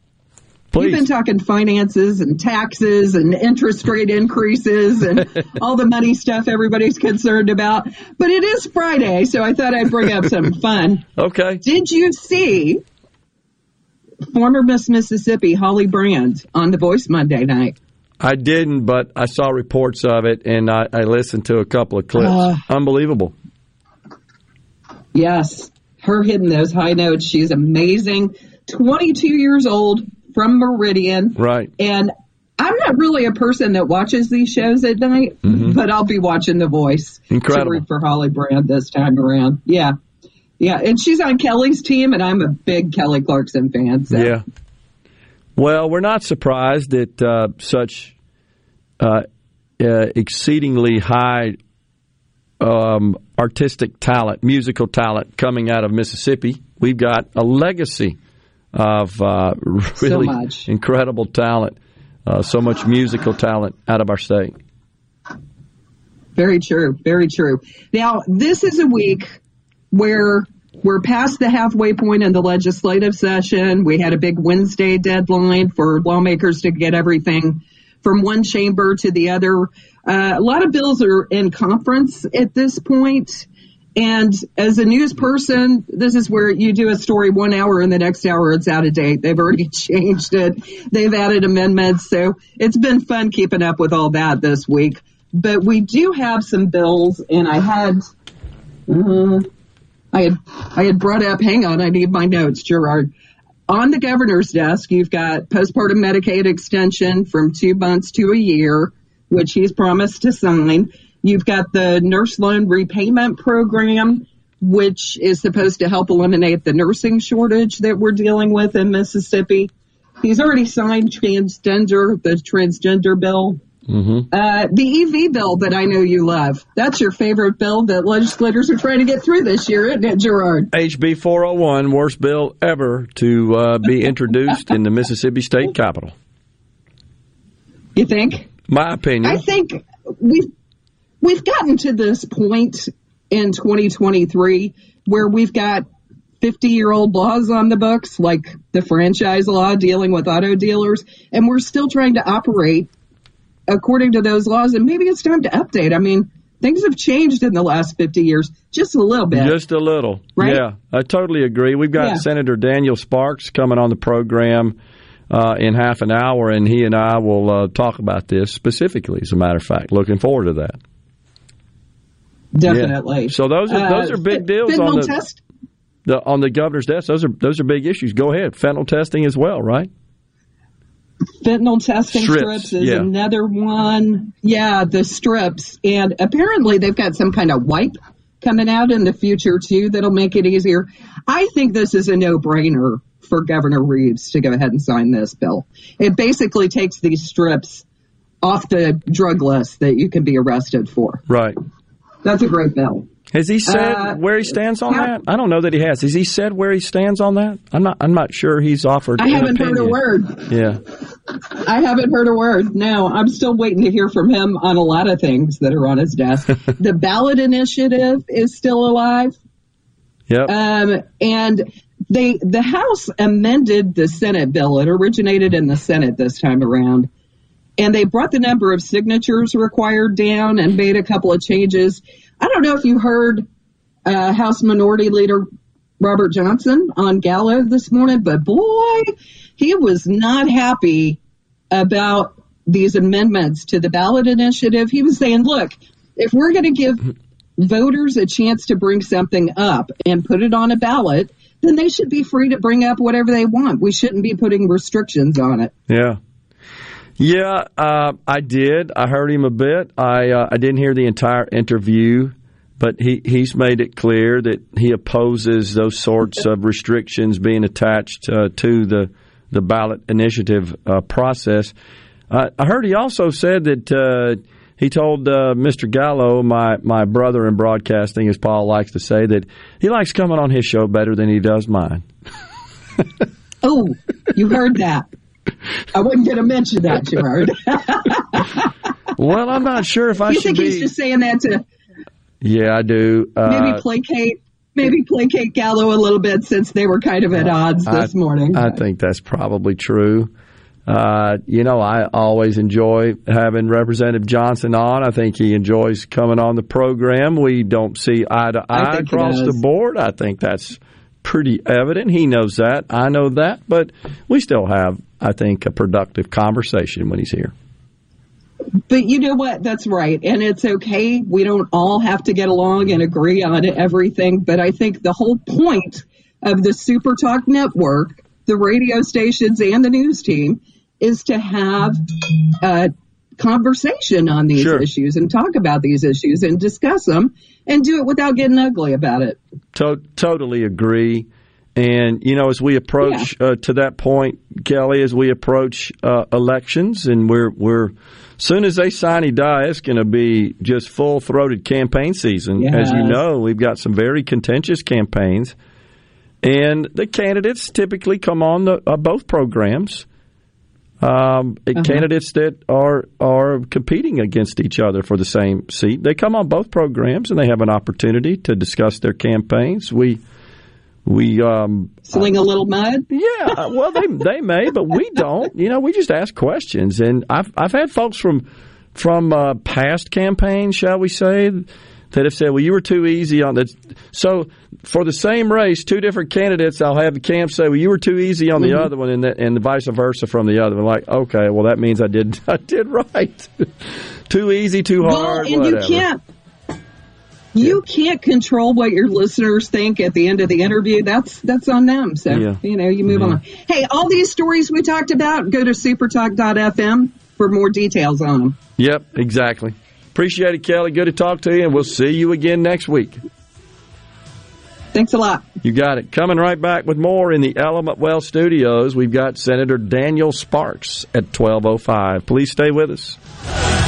please. You've been talking finances and taxes and interest rate increases and all the money stuff everybody's concerned about. But it is Friday, so I thought I'd bring up some fun. okay. Did you see former Miss Mississippi Holly Brand on The Voice Monday night? I didn't, but I saw reports of it and I, I listened to a couple of clips. Uh. Unbelievable. Yes, her hitting those high notes. She's amazing. 22 years old from Meridian. Right. And I'm not really a person that watches these shows at night, but I'll be watching The Voice. Mm-hmm. Incredible. To root for Holly Brand this time around. Yeah. Yeah. And she's on Kelly's team, and I'm a big Kelly Clarkson fan. So. Yeah. Well, we're not surprised at uh, such uh, uh, exceedingly high um, artistic talent, musical talent coming out of Mississippi. We've got a legacy of uh, really much. incredible talent, uh, so much musical talent out of our state. Very true. Very true. Now, this is a week where we're past the halfway point in the legislative session. We had a big Wednesday deadline for lawmakers to get everything from one chamber to the other. Uh, a lot of bills are in conference at this point. And as a news person, this is where you do a story one hour and the next hour it's out of date. They've already changed it. They've added amendments. So it's been fun keeping up with all that this week. But we do have some bills and I had, uh, I had, I had brought up, hang on, I need my notes, Gerard. On the governor's desk, you've got postpartum Medicaid extension from two months to a year, which he's promised to sign. You've got the nurse loan repayment program, which is supposed to help eliminate the nursing shortage that we're dealing with in Mississippi. He's already signed transgender, the transgender bill. Uh, the EV bill that I know you love. That's your favorite bill that legislators are trying to get through this year, isn't it, Gerard? HB 401, worst bill ever to uh, be introduced in the Mississippi State Capitol. You think? My opinion. I think we've we've gotten to this point in 2023 where we've got 50 year old laws on the books, like the franchise law dealing with auto dealers, and we're still trying to operate according to those laws. And maybe it's time to update. I mean, things have changed in the last 50 years, just a little bit. Just a little. Right? Yeah, I totally agree. We've got Yeah. Senator Daniel Sparks coming on the program uh, in half an hour, and he and I will uh, talk about this specifically. As a matter of fact, looking forward to that. Definitely. Yeah. So those are those are big deals on the, test. the on the governor's desk. Those are those are big issues. Go ahead, fentanyl testing as well, right? Fentanyl testing Strips, strips, is yeah. another one. Yeah, the strips, and apparently they've got some kind of wipe coming out in the future too that'll make it easier. I think this is a no-brainer for Governor Reeves to go ahead and sign this bill. It basically takes these strips off the drug list that you can be arrested for. Right. That's a great bill. Has he said Uh, where he stands on that? I don't know that he has. Has he said where he stands on that? I'm not. I'm not sure he's offered. I haven't heard a word. Yeah. I haven't heard a word. No, I'm still waiting to hear from him on a lot of things that are on his desk. the ballot initiative is still alive. Yep. Um, and they, the House amended the Senate bill. It originated in the Senate this time around. And they brought the number of signatures required down and made a couple of changes. I don't know if you heard uh, House Minority Leader Robert Johnson on Gallo this morning, but boy, he was not happy about these amendments to the ballot initiative. He was saying, look, if we're going to give voters a chance to bring something up and put it on a ballot, then they should be free to bring up whatever they want. We shouldn't be putting restrictions on it. Yeah. Yeah, uh, I did. I heard him a bit. I uh, I didn't hear the entire interview, but he, he's made it clear that he opposes those sorts of restrictions being attached uh, to the the ballot initiative uh, process. Uh, I heard he also said that uh, he told Mr. Gallo, my my brother in broadcasting, as Paul likes to say, that he likes coming on his show better than he does mine. Oh, you heard that. I wasn't going to mention that, Gerard. Well, I'm not sure if I you should think be. he's just saying that to Yeah, I do. Uh, maybe placate, maybe placate Gallo a little bit since they were kind of at odds this I, morning. I think that's probably true. Uh, you know, I always enjoy having Representative Johnson on. I think he enjoys coming on the program. We don't see eye to eye across the board. I think that's pretty evident. He knows that. I know that. But we still have, I think, a productive conversation when he's here. But you know what? That's right. And it's okay. We don't all have to get along and agree on everything. But I think the whole point of the Super Talk Network, the radio stations, and the news team is to have a conversation on these Sure. issues and talk about these issues and discuss them and do it without getting ugly about it. To- totally agree. And you know, as we approach uh, to that point, Kelly, as we approach uh, elections, and we're we're soon as they sine die, it's going to be just full throated campaign season. As you know, we've got some very contentious campaigns, and the candidates typically come on the, uh, both programs. Um, Candidates that are are competing against each other for the same seat, they come on both programs and they have an opportunity to discuss their campaigns. We we um, Sling a little mud. yeah, well, they they may, but we don't. You know, we just ask questions, and I've I've had folks from from uh, past campaigns, shall we say, that have said, "Well, you were too easy on that." So, for the same race, two different candidates, I'll have the camp say, "Well, you were too easy on the Mm-hmm. other one," and the, and the vice versa from the other one. Like, okay, well, that means I did I did right. too easy, too Well, hard. and whatever. you can't you can't control what your listeners think at the end of the interview. That's that's on them. So Yeah. you know, you move on. Hey, all these stories we talked about, go to supertalk.fm for more details on them. Yep, exactly. Appreciate it, Kelly. Good to talk to you, and we'll see you again next week. Thanks a lot. You got it. Coming right back with more in the Element Wealth studios. We've got Senator Daniel Sparks at 1205. Please stay with us.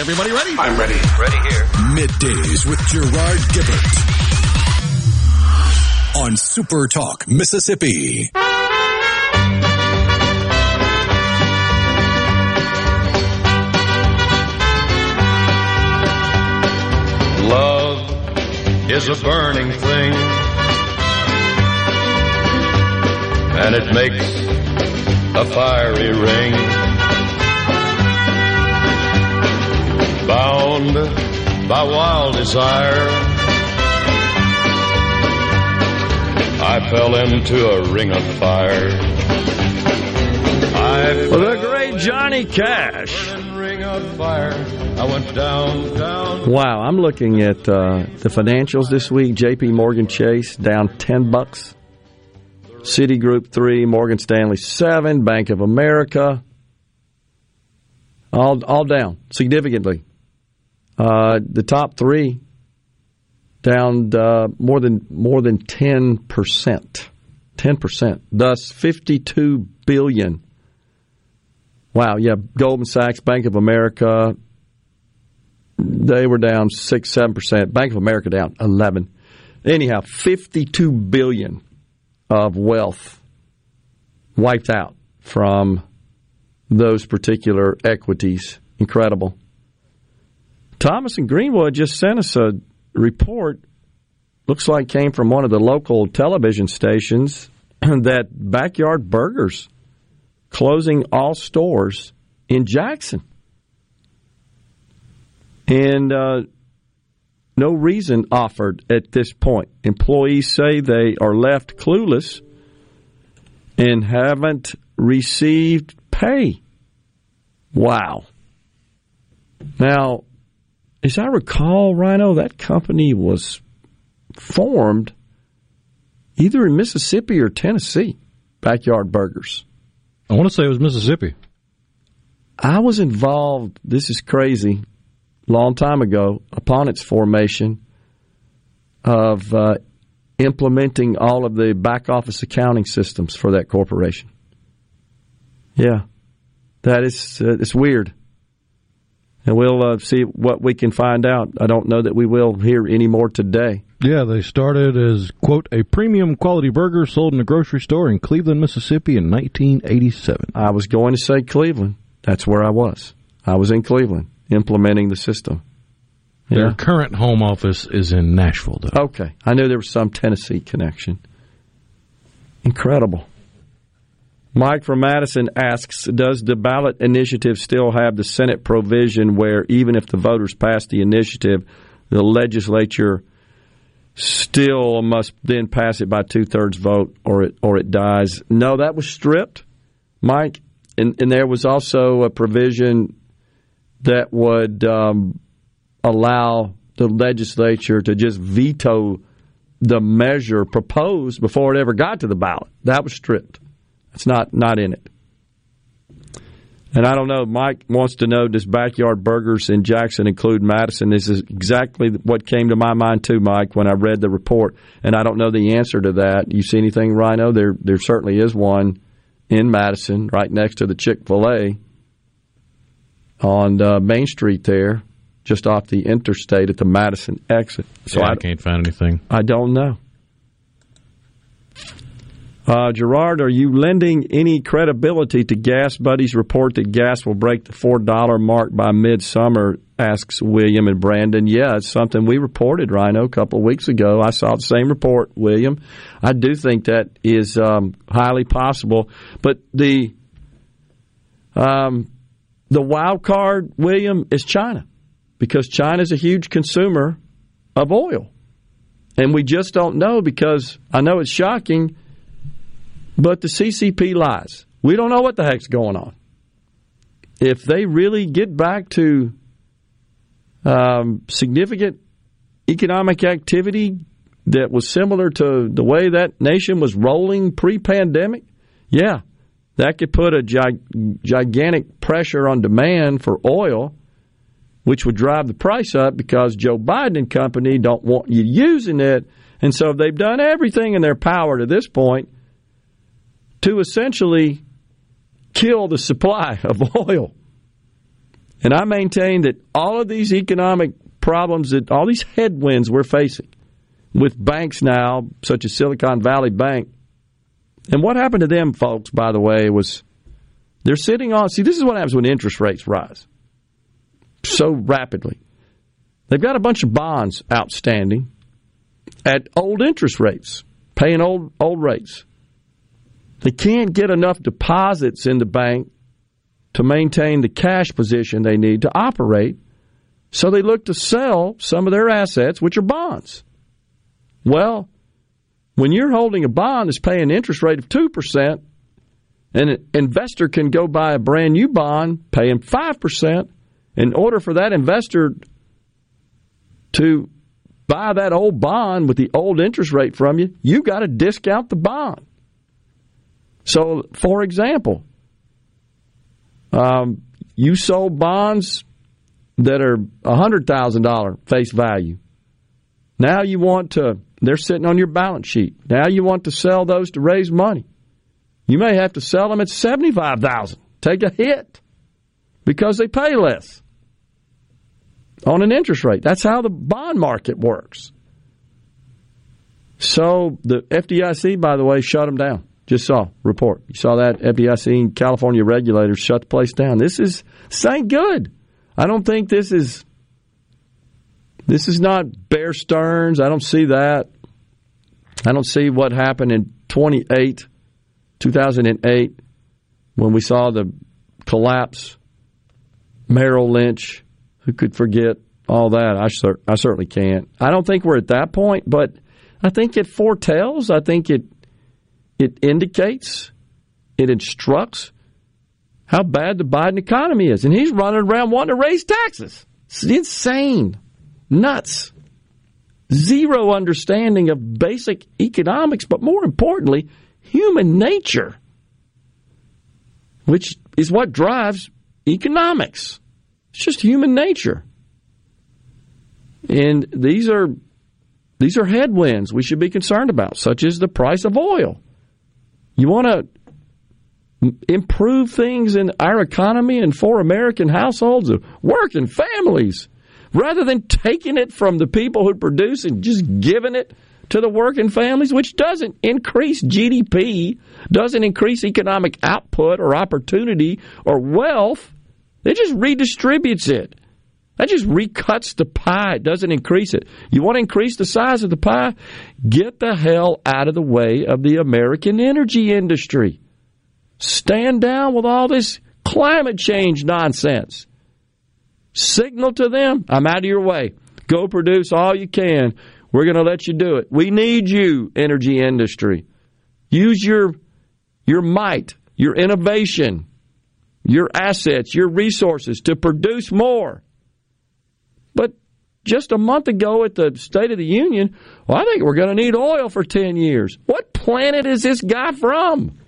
Everybody ready? I'm ready. Ready here. Middays with Gerard Gibert on Super Talk, Mississippi. Love is a burning thing, and it makes a fiery ring. Bound by wild desire, I fell into a ring of fire. I Well, the great Johnny Cash. ring of fire. I went down, down. Wow, I'm looking at uh, the financials this week. J.P. Morgan Chase down ten bucks. Citigroup three, Morgan Stanley seven, Bank of America all all down significantly. Uh, the top three down uh, more than more than ten percent, ten percent. Thus, fifty-two billion. Wow, yeah, Goldman Sachs, Bank of America, they were down six, seven percent. Bank of America down eleven. Anyhow, fifty-two billion of wealth wiped out from those particular equities. Incredible. Thomas and Greenwood just sent us a report. Looks like came from one of the local television stations that Backyard Burgers closing all stores in Jackson. And uh, no reason offered at this point. Employees say they are left clueless and haven't received pay. Wow. Now, as I recall, Rhino, that company was formed either in Mississippi or Tennessee, Backyard Burgers. I want to say it was Mississippi. I was involved, this is crazy, long time ago, upon its formation, of uh, implementing all of the back office accounting systems for that corporation. Yeah, that is uh, it's weird, and we'll uh, see what we can find out. I don't know that we will hear any more today. Yeah, they started as, quote, a premium quality burger sold in a grocery store in Cleveland, Mississippi in 1987. I was going to say Cleveland. That's where I was. I was in Cleveland implementing the system. Their Yeah. current home office is in Nashville, though. Okay. I knew there was some Tennessee connection. Incredible. Mike from Madison asks Does the ballot initiative still have the Senate provision where even if the voters pass the initiative, the legislature still must then pass it by two thirds vote or it, or it dies? No, that was stripped, Mike. And, and there was also a provision that would um, allow the legislature to just veto the measure proposed before it ever got to the ballot. That was stripped. It's not not in it. And I don't know. Mike wants to know: Does backyard burgers in Jackson include Madison? This is exactly what came to my mind too, Mike, when I read the report. And I don't know the answer to that. You see anything, Rhino? There, there certainly is one in Madison, right next to the Chick Fil A on uh, Main Street there, just off the interstate at the Madison exit. So yeah, I, I can't find anything. I don't know. Uh, Gerard, are you lending any credibility to GasBuddy's report that gas will break the four dollar mark by midsummer? Asks William and Brandon. Yeah, it's something we reported, Rhino, a couple of weeks ago. I saw the same report, William. I do think that is um, highly possible, but the um, the wild card, William, is China because China is a huge consumer of oil. And we just don't know because I know it's shocking, but the CCP lies. We don't know what the heck's going on. If they really get back to um, significant economic activity that was similar to the way that nation was rolling pre pandemic, yeah, that could put a gi- gigantic pressure on demand for oil, which would drive the price up because Joe Biden and company don't want you using it. And so they've done everything in their power to this point to essentially kill the supply of oil. And I maintain that all of these economic problems, that all these headwinds we're facing with banks now, such as Silicon Valley Bank, and what happened to them, folks, by the way, was they're sitting on. See, this is what happens when interest rates rise so rapidly. They've got a bunch of bonds outstanding, at old interest rates, paying old old rates. They can't get enough deposits in the bank to maintain the cash position they need to operate, so they look to sell some of their assets, which are bonds. Well, when you're holding a bond that's paying an interest rate of 2%, and an investor can go buy a brand new bond paying 5%, in order for that investor to buy that old bond with the old interest rate from you, you've got to discount the bond. So, for example, um, you sold bonds that are $100,000 face value. Now you want to, they're sitting on your balance sheet. Now you want to sell those to raise money. You may have to sell them at 75000 Take a hit because they pay less on an interest rate. That's how the bond market works. So the FDIC, by the way, shut them down. Just saw report. You saw that FDIC California regulators shut the place down. This is ain't good. I don't think this is this is not Bear Stearns. I don't see that. I don't see what happened in 28, 2008, when we saw the collapse. Merrill Lynch, who could forget all that? I, cer- I certainly can't. I don't think we're at that point, but I think it foretells. I think it it indicates, it instructs how bad the Biden economy is. And he's running around wanting to raise taxes. It's insane. Nuts. Zero understanding of basic economics, but more importantly, human nature, which is what drives economics. It's just human nature. And these are these are headwinds we should be concerned about, such as the price of oil. You want to improve things in our economy and for American households, working families, rather than taking it from the people who produce and just giving it to the working families, which doesn't increase GDP, doesn't increase economic output or opportunity or wealth. It just redistributes it. That just recuts the pie. It doesn't increase it. You want to increase the size of the pie? Get the hell out of the way of the American energy industry. Stand down with all this climate change nonsense. Signal to them, I'm out of your way. Go produce all you can. We're going to let you do it. We need you, energy industry. Use your your might, your innovation, your assets, your resources to produce more. But just a month ago at the State of the Union, well, I think we're going to need oil for 10 years. What planet is this guy from?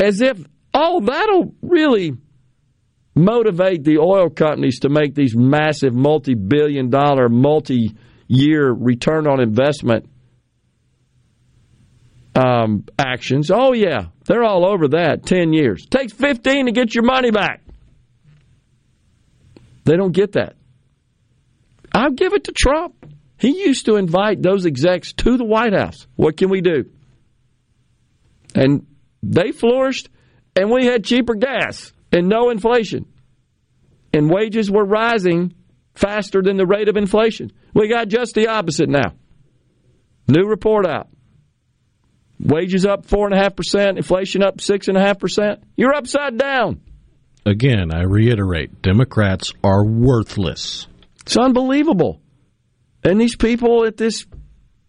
As if, oh, that'll really motivate the oil companies to make these massive multi billion dollar, multi year return on investment um, actions. Oh, yeah, they're all over that 10 years. takes 15 to get your money back. They don't get that. I'll give it to Trump. He used to invite those execs to the White House. What can we do? And they flourished, and we had cheaper gas and no inflation. And wages were rising faster than the rate of inflation. We got just the opposite now. New report out. Wages up 4.5%, inflation up 6.5%. You're upside down. Again, I reiterate Democrats are worthless. It's unbelievable. And these people at this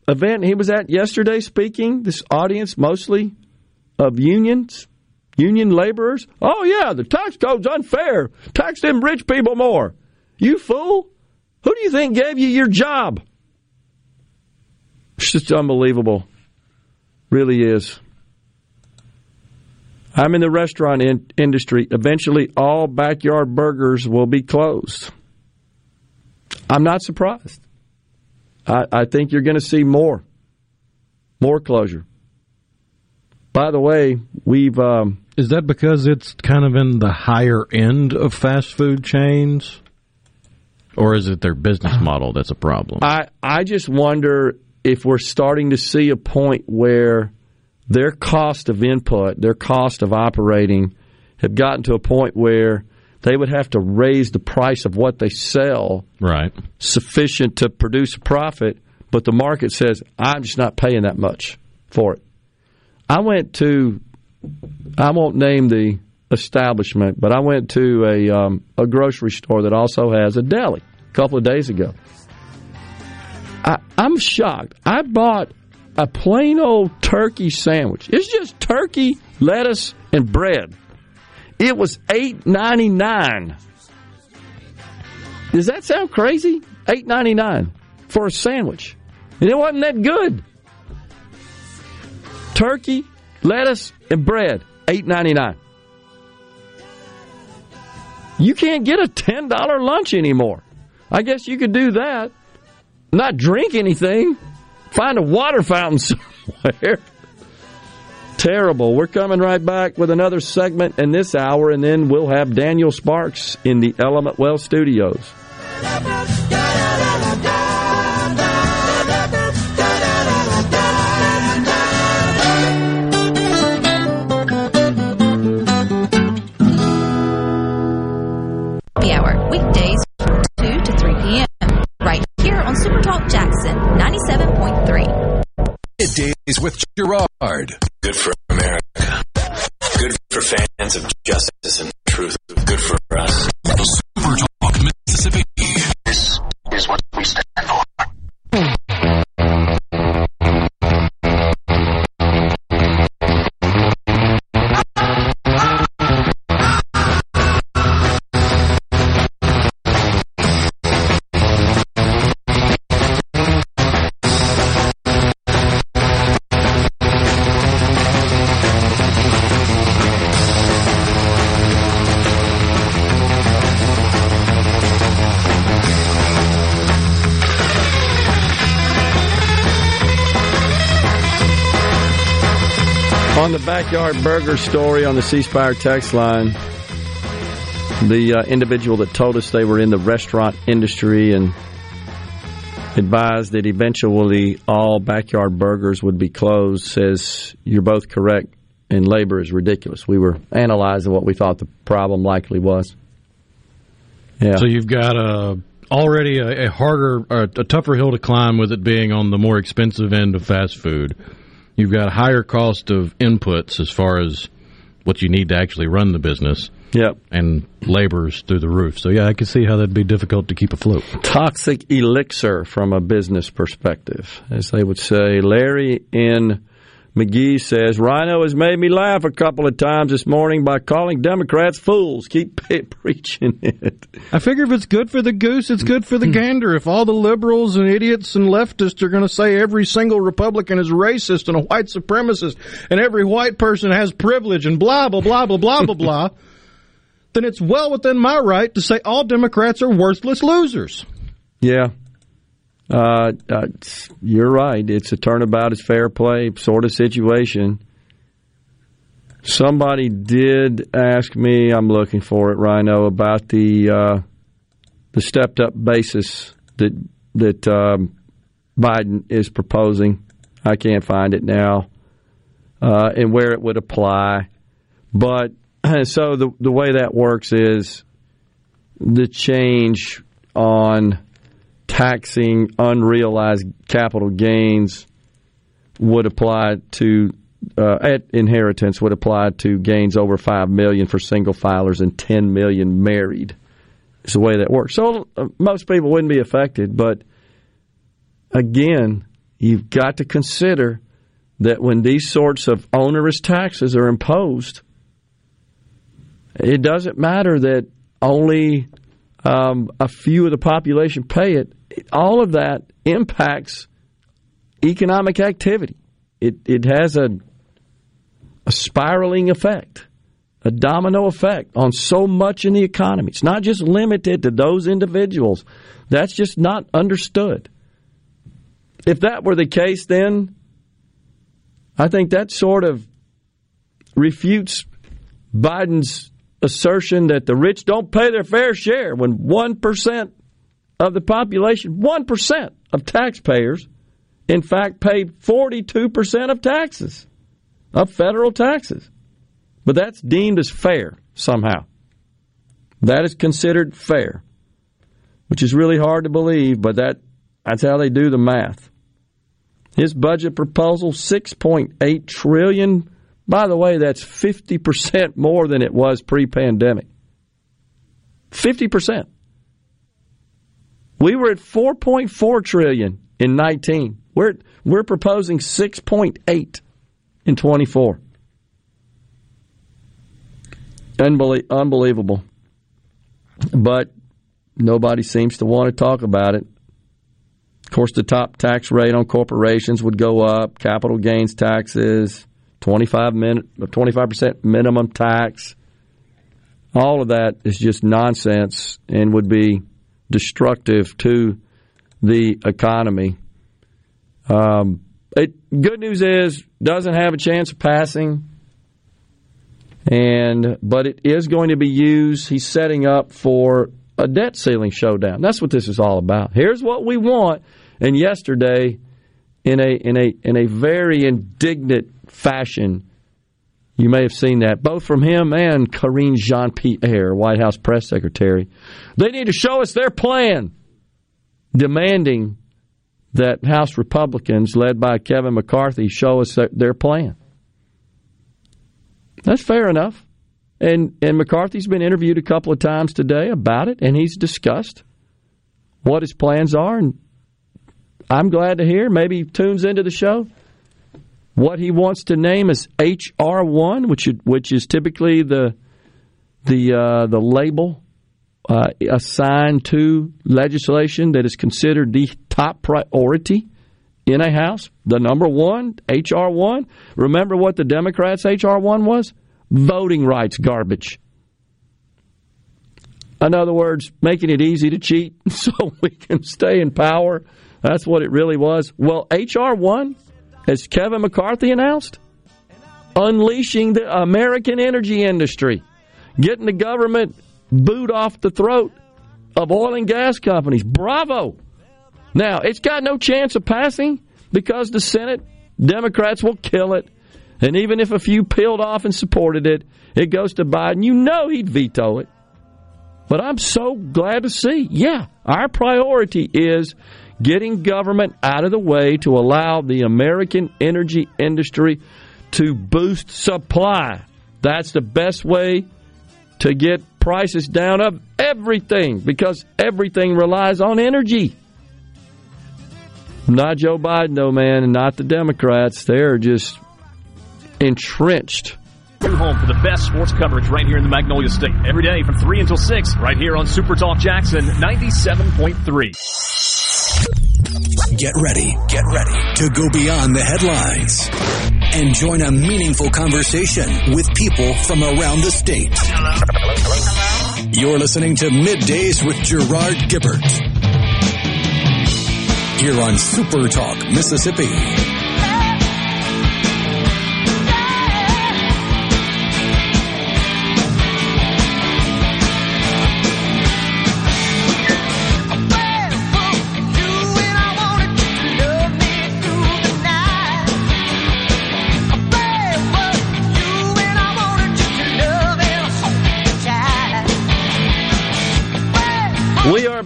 event he was at yesterday speaking, this audience mostly of unions, union laborers. Oh, yeah, the tax code's unfair. Tax them rich people more. You fool. Who do you think gave you your job? It's just unbelievable. Really is. I'm in the restaurant in- industry. Eventually, all backyard burgers will be closed. I'm not surprised. I, I think you're going to see more, more closure. By the way, we've. Um, Is that because it's kind of in the higher end of fast food chains? Or is it their business model that's a problem? I, I just wonder if we're starting to see a point where their cost of input, their cost of operating, have gotten to a point where they would have to raise the price of what they sell right sufficient to produce a profit but the market says, I'm just not paying that much for it. I went to, I won't name the establishment, but I went to a, um, a grocery store that also has a deli a couple of days ago. I, I'm shocked. I bought a plain old turkey sandwich. It's just turkey, lettuce, and bread. It was eight ninety nine. Does that sound crazy? Eight ninety nine for a sandwich, and it wasn't that good. Turkey, lettuce, and bread, eight ninety nine. You can't get a ten dollar lunch anymore. I guess you could do that. Not drink anything. Find a water fountain somewhere. Terrible. We're coming right back with another segment in this hour, and then we'll have Daniel Sparks in the Element Wealth studios. The hour weekdays Middays with Gerard. Good for America. Good for fans of justice and truth. Good for us. Super Talk Mississippi. Backyard burger story on the C Spire text line, the uh, individual that told us they were in the restaurant industry and advised that eventually all backyard burgers would be closed says you're both correct and labor is ridiculous. We were analyzing what we thought the problem likely was. Yeah. So you've got a already a, a harder, a tougher hill to climb with it being on the more expensive end of fast food. You've got a higher cost of inputs as far as what you need to actually run the business. Yep. And labor's through the roof. So yeah, I can see how that'd be difficult to keep afloat. toxic elixir from a business perspective, as they would say. Larry in Magee says, Rhino has made me laugh a couple of times this morning by calling Democrats fools. Keep preaching it. I figure if it's good for the goose, it's good for the hmm. gander. If all the liberals and idiots and leftists are going to say every single Republican is racist and a white supremacist and every white person has privilege and blah, blah, blah, blah, blah, blah, blah, then it's well within my right to say all Democrats are worthless losers. Yeah. Uh, uh, you're right. It's a turnabout is fair play sort of situation. Somebody did ask me, I'm looking for it, Rhino, about the uh, the stepped up basis that that um, Biden is proposing. I can't find it now, uh, and where it would apply. But so the the way that works is the change on taxing unrealized capital gains would apply to uh, at inheritance would apply to gains over five million for single filers and ten million married. Is the way that works. So uh, most people wouldn't be affected, but again, you've got to consider that when these sorts of onerous taxes are imposed, it doesn't matter that only um, a few of the population pay it. All of that impacts economic activity. It it has a a spiraling effect, a domino effect on so much in the economy. It's not just limited to those individuals. That's just not understood. If that were the case, then I think that sort of refutes Biden's assertion that the rich don't pay their fair share when 1% of the population, 1% of taxpayers, in fact, pay 42% of taxes, of federal taxes. But that's deemed as fair somehow. That is considered fair, which is really hard to believe, but that, that's how they do the math. His budget proposal, 6.8 trillion. By the way, that's 50% more than it was pre-pandemic. 50%. We were at 4.4 trillion in 19. We're we're proposing 6.8 in 24. Unbelievable. But nobody seems to want to talk about it. Of course, the top tax rate on corporations would go up, capital gains taxes, 25 25% minimum tax. All of that is just nonsense and would be destructive to the economy. Um, it, good news is doesn't have a chance of passing, and but it is going to be used. He's setting up for a debt ceiling showdown. That's what this is all about. Here's what we want. And yesterday, in a in a in a very indignant fashion, you may have seen that both from him and Karine Jean Pierre, White House press secretary. They need to show us their plan, demanding that House Republicans, led by Kevin McCarthy, show us their plan. That's fair enough. And and McCarthy's been interviewed a couple of times today about it, and he's discussed what his plans are. And I'm glad to hear. Maybe he tunes into the show. What he wants to name is HR one, which which is typically the the uh, the label uh, assigned to legislation that is considered the top priority in a House. The number one, H.R. 1. Remember what the Democrats' H.R. 1 was? Voting rights garbage. In other words, making it easy to cheat so we can stay in power. That's what it really was. Well, H.R. 1, as Kevin McCarthy announced, unleashing the American energy industry, getting the government boot off the throat of oil and gas companies. Bravo! Now, it's got no chance of passing because the Senate Democrats will kill it. And even if a few peeled off and supported it, it goes to Biden. You know he'd veto it. But I'm so glad to see, yeah, our priority is getting government out of the way to allow the American energy industry to boost supply. That's the best way to get prices down of everything because everything relies on energy. Not Joe Biden, though, man, and not the Democrats. They're just entrenched. Your home for the best sports coverage right here in the Magnolia State. Every day from 3 until 6, right here on Super Talk Jackson 97.3. Get ready, get ready to go beyond the headlines and join a meaningful conversation with people from around the state. Hello? Hello? Hello? You're listening to Middays with Gerard Gibert here on Super Talk, Mississippi.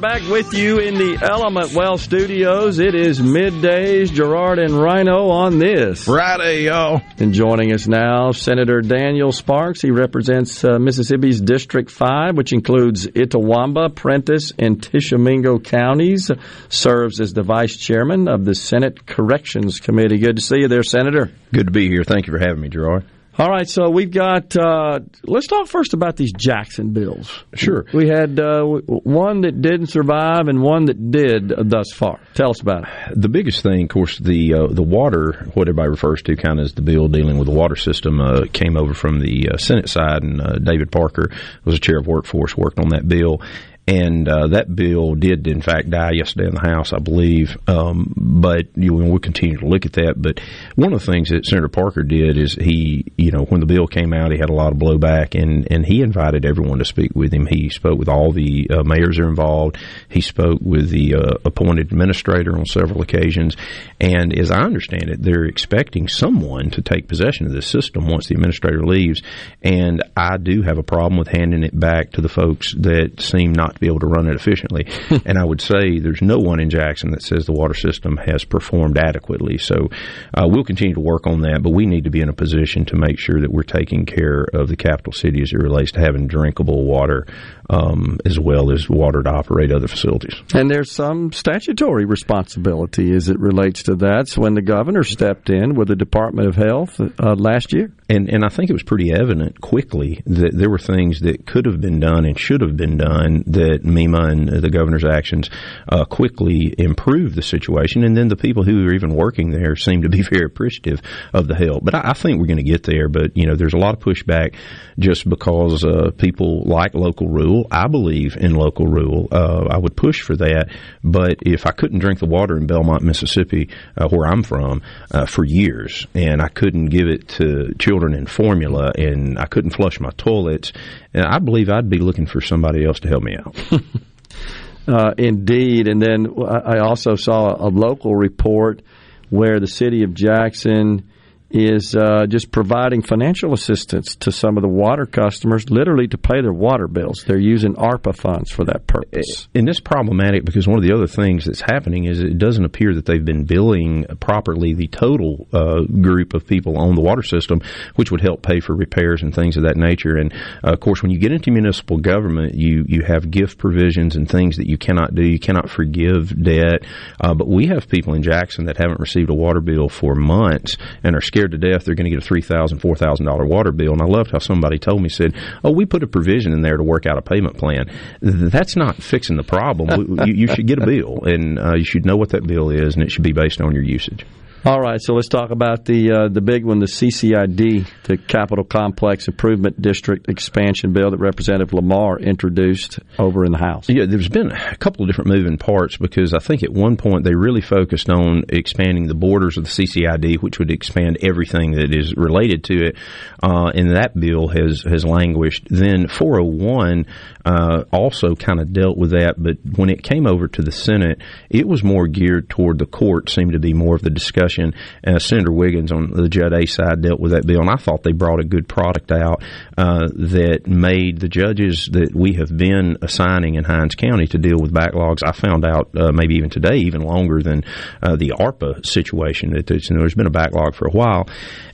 Back with you in the Element Wealth studios. It is middays. Gerard and Rhino on this Friday, y'all. And joining us now, Senator Daniel Sparks. He represents uh, Mississippi's District 5, which includes Itawamba, Prentiss, and Tishomingo counties. Serves as the vice chairman of the Senate Corrections Committee. Good to see you there, Senator. Good to be here. Thank you for having me, Gerard. All right, so we've got. Uh, let's talk first about these Jackson bills. Sure. We had uh, one that didn't survive and one that did thus far. Tell us about it. The biggest thing, of course, the uh, the water, what everybody refers to kind of as the bill dealing with the water system, uh, came over from the uh, Senate side, and uh, David Parker was a chair of workforce, worked on that bill and uh, that bill did, in fact, die yesterday in the House, I believe. Um, but you know, we'll continue to look at that. But one of the things that Senator Parker did is he, you know, when the bill came out, he had a lot of blowback, and and he invited everyone to speak with him. He spoke with all the uh, mayors are involved. He spoke with the uh, appointed administrator on several occasions, and as I understand it, they're expecting someone to take possession of this system once the administrator leaves. And I do have a problem with handing it back to the folks that seem not not to be able to run it efficiently. and I would say there's no one in Jackson that says the water system has performed adequately. So uh, we'll continue to work on that, but we need to be in a position to make sure that we're taking care of the capital city as it relates to having drinkable water um, as well as water to operate other facilities. And there's some statutory responsibility as it relates to that. So when the governor stepped in with the Department of Health uh, last year, and and I think it was pretty evident quickly that there were things that could have been done and should have been done that MEMA and the governor's actions uh, quickly improved the situation. And then the people who are even working there seem to be very appreciative of the help. But I, I think we're going to get there. But you know, there's a lot of pushback just because uh, people like local rule. I believe in local rule. Uh, I would push for that. But if I couldn't drink the water in Belmont, Mississippi, uh, where I'm from, uh, for years, and I couldn't give it to children in formula, and I couldn't flush my toilets, and I believe I'd be looking for somebody else to help me out. uh, indeed. And then I also saw a local report where the city of Jackson is uh, just providing financial assistance to some of the water customers, literally to pay their water bills. They're using ARPA funds for that purpose. And it's problematic because one of the other things that's happening is it doesn't appear that they've been billing properly the total uh, group of people on the water system, which would help pay for repairs and things of that nature. And uh, of course, when you get into municipal government, you you have gift provisions and things that you cannot do. You cannot forgive debt. Uh, but we have people in Jackson that haven't received a water bill for months and are scared scared to death they're going to get a three thousand, four thousand dollar water bill. And I loved how somebody told me said, "Oh, we put a provision in there to work out a payment plan." That's not fixing the problem. you, you, should get a bill, and uh, you should know what that bill is, and it should be based on your usage. All right, so let's talk about the uh, the big one, the CCID, the Capital Complex Improvement District expansion bill that Representative Lamar introduced over in the House. Yeah, there's been a couple of different moving parts because I think at one point they really focused on expanding the borders of the CCID, which would expand everything that is related to it, uh, and that bill has has languished. Then 401 uh, also kind of dealt with that, but when it came over to the Senate, it was more geared toward the court. Seemed to be more of the discussion. Uh, Senator Wiggins on the Judd A side dealt with that bill, and I thought they brought a good product out uh, that made the judges that we have been assigning in Hinds County to deal with backlogs. I found out uh, maybe even today, even longer than uh, the ARPA situation. There's been a backlog for a while,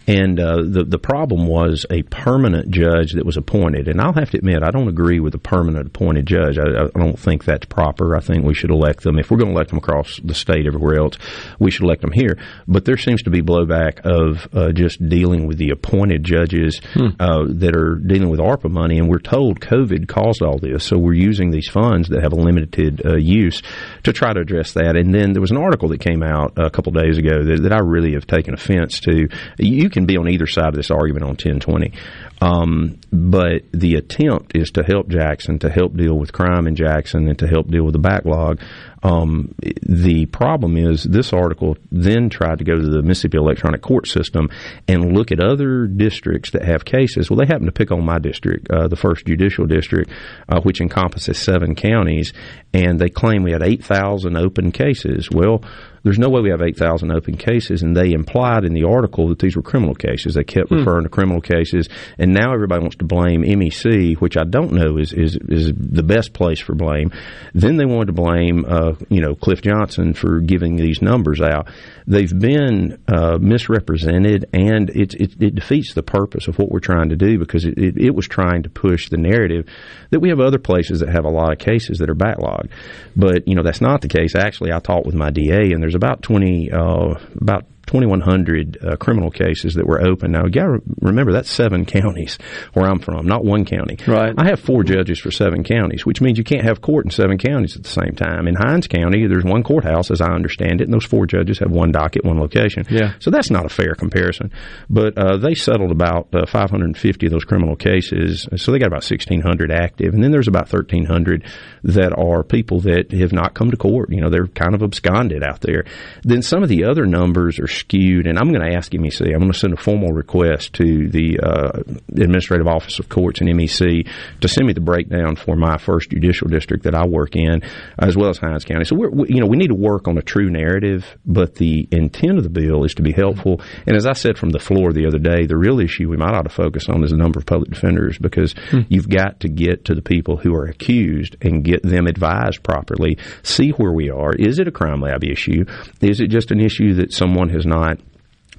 and uh, the the problem was a permanent judge that was appointed. And I'll have to admit, I don't agree with the permanent appointed judge. I, I don't think that's proper. I think we should elect them. If we're going to elect them across the state everywhere else, we should elect them here. But there seems to be blowback of uh, just dealing with the appointed judges hmm. uh, that are dealing with ARPA money. And we're told COVID caused all this. So we're using these funds that have a limited uh, use to try to address that. And then there was an article that came out a couple days ago that, that I really have taken offense to. You can be on either side of this argument on 1020. Um, but the attempt is to help Jackson, to help deal with crime in Jackson, and to help deal with the backlog. Um, the problem is this article then tried to go to the Mississippi electronic court system and look at other districts that have cases. Well, they happen to pick on my district, uh, the first judicial district, uh, which encompasses seven counties, and they claim we had 8,000 open cases. Well, there's no way we have 8,000 open cases, and they implied in the article that these were criminal cases. They kept hmm. referring to criminal cases, and now everybody wants to blame MEC, which I don't know is is, is the best place for blame. Then they wanted to blame, uh, you know, Cliff Johnson for giving these numbers out. They've been uh, misrepresented, and it, it, it, defeats the purpose of what we're trying to do because it, it, it was trying to push the narrative that we have other places that have a lot of cases that are backlogged. But you know that's not the case. Actually, I talked with my DA, and there's about twenty, uh, about 2,100 uh, criminal cases that were open. Now, you got to remember that's seven counties where I'm from, not one county. Right. I have four judges for seven counties, which means you can't have court in seven counties at the same time. In Hinds County, there's one courthouse, as I understand it, and those four judges have one docket, one location. Yeah. So that's not a fair comparison. But uh, they settled about uh, 550 of those criminal cases, so they got about 1,600 active, and then there's about 1,300 that are people that have not come to court. You know, they're kind of absconded out there. Then some of the other numbers are skewed. And I'm going to ask MEC. I'm going to send a formal request to the uh, Administrative Office of Courts and MEC to send me the breakdown for my first judicial district that I work in, as well as Hinds County. So we're, we, you know we need to work on a true narrative, but the intent of the bill is to be helpful. And as I said from the floor the other day, the real issue we might ought to focus on is the number of public defenders because hmm. you've got to get to the people who are accused and get them advised properly. See where we are. Is it a crime lab issue? Is it just an issue that someone has not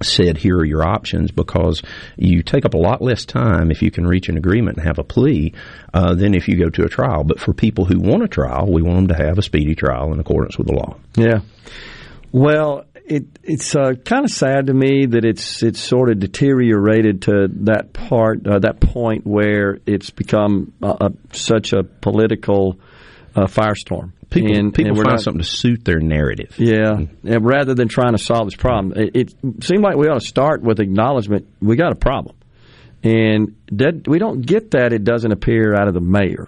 said here are your options because you take up a lot less time if you can reach an agreement and have a plea uh, than if you go to a trial. But for people who want a trial, we want them to have a speedy trial in accordance with the law. Yeah. Well, it, it's uh, kind of sad to me that it's it's sort of deteriorated to that part, uh, that point where it's become such a political uh, firestorm. People, and, people and find not, something to suit their narrative. Yeah, and rather than trying to solve this problem, it, it seemed like we ought to start with acknowledgement we got a problem, and that we don't get that. It doesn't appear out of the mayor,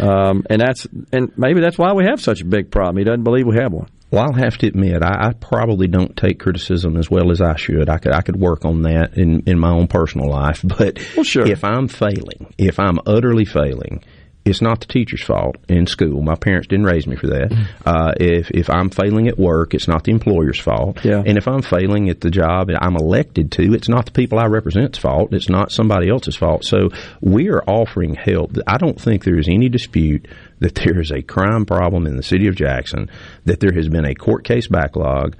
um, and that's and maybe that's why we have such a big problem. He doesn't believe we have one. Well, I'll have to admit, I, I, probably don't take criticism as well as I should. I could I could work on that in, in my own personal life. But well, sure. if I'm failing, if I'm utterly failing, it's not the teacher's fault in school. My parents didn't raise me for that. Mm. Uh, if if I'm failing at work, it's not the employer's fault. Yeah. And if I'm failing at the job that I'm elected to, it's not the people I represent's fault. It's not somebody else's fault. So we are offering help. I don't think there is any dispute that there is a crime problem in the city of Jackson, that there has been a court case backlog,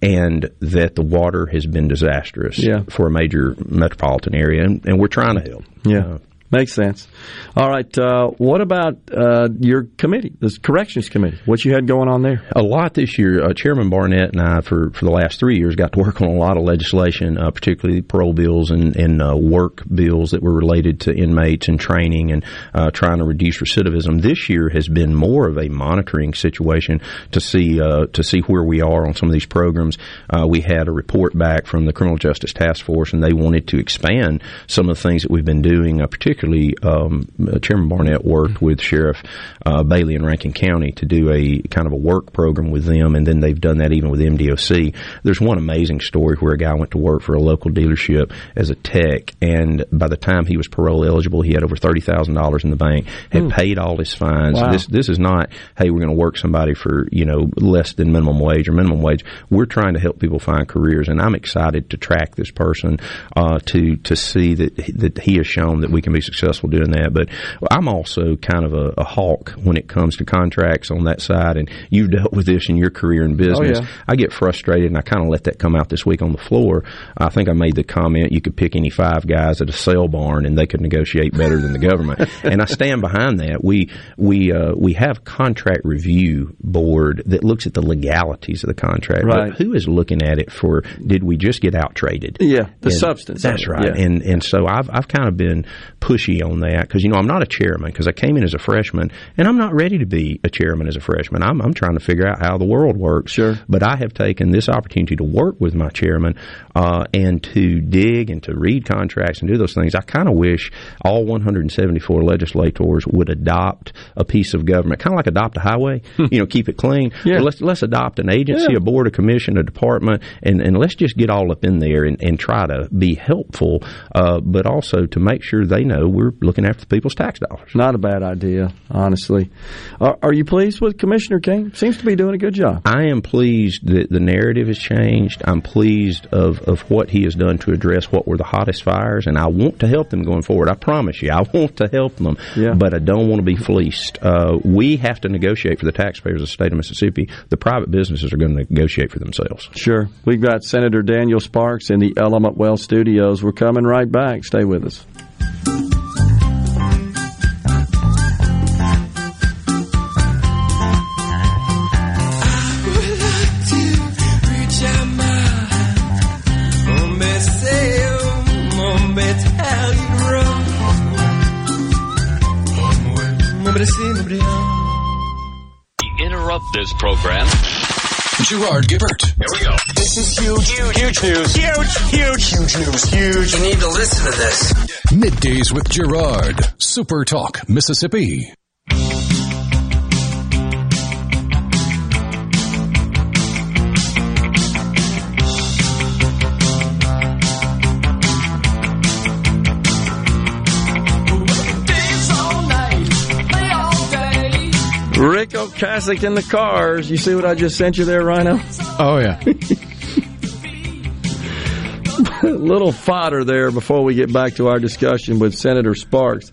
and that the water has been disastrous yeah. for a major metropolitan area, and, and we're trying to help. Yeah. Uh, Makes sense. All right. Uh, what about uh, your committee, the corrections committee? What you had going on there? A lot this year. Uh, Chairman Barnett and I, for, for the last three years, got to work on a lot of legislation, uh, particularly parole bills and, and uh, work bills that were related to inmates and training and uh, trying to reduce recidivism. This year has been more of a monitoring situation to see to see where we are on some of these programs. we had a report back from the Criminal Justice Task Force, and they wanted to expand some of the things that we've been doing, particularly particularly um, Chairman Barnett worked with Sheriff uh, Bailey in Rankin County to do a kind of a work program with them, and then they've done that even with MDOC. There's one amazing story where a guy went to work for a local dealership as a tech, and by the time he was parole eligible, he had over thirty thousand dollars in the bank, had mm. paid all his fines. Wow. This this is not hey we're going to work somebody for you know less than minimum wage or minimum wage. We're trying to help people find careers, and I'm excited to track this person uh, to to see that that he has shown that we can be successful doing that. But I'm also kind of a, a, hawk when it comes to contracts on that side, and you've dealt with this in your career in business. Oh, yeah. I get frustrated, and I kind of let that come out this week on the floor. I think I made the comment you could pick any five guys at a sale barn, and they could negotiate better than the government. and I stand behind that. We we uh, we have contract review board that looks at the legalities of the contract. Right. But who is looking at it for? Did we just get out traded? Yeah, the and substance. That's right. Yeah. And and so I've I've kind of been pushy on that because you know I'm not a chairman because I came in as a freshman and I'm not ready to be a chairman as a freshman. I'm I'm trying to figure out how the world works. Sure. But I have taken this opportunity to work with my chairman uh, and to dig and to read contracts and do those things. I kind of wish all 174 legislators would adopt a piece of government, kind of like adopt a highway. Hmm. you know, keep it clean. Yeah. let's let's adopt an agency, yeah. a board, a commission, a department, and and let's just get all up in there and, and try to be helpful, uh, but also to make sure they know we're looking after the people's tax dollars. Not a bad idea, honestly. Are, are, you pleased with Commissioner Cain? Seems to be doing a good job. I am pleased that the narrative has changed. I'm pleased of, of what he has done to address what were the hottest fires, and I want to help them going forward. I promise you, I want to help them, yeah. but I don't want to be fleeced. Uh, we have to negotiate for the taxpayers of the state of Mississippi. The private businesses are going to negotiate for themselves. Sure. We've got Senator Daniel Sparks in the Element Wealth studios. We're coming right back. Stay with us. Interrupt this program. Gerard Gibert. Here we go. This is huge, huge, huge news. Huge, huge, huge news. Huge. You need to listen to this. Middays with Gerard. Super Talk, Mississippi. Sarcastic in the cars. You see what I just sent you there, Rhino? Oh yeah. little fodder there before we get back to our discussion with Senator Sparks.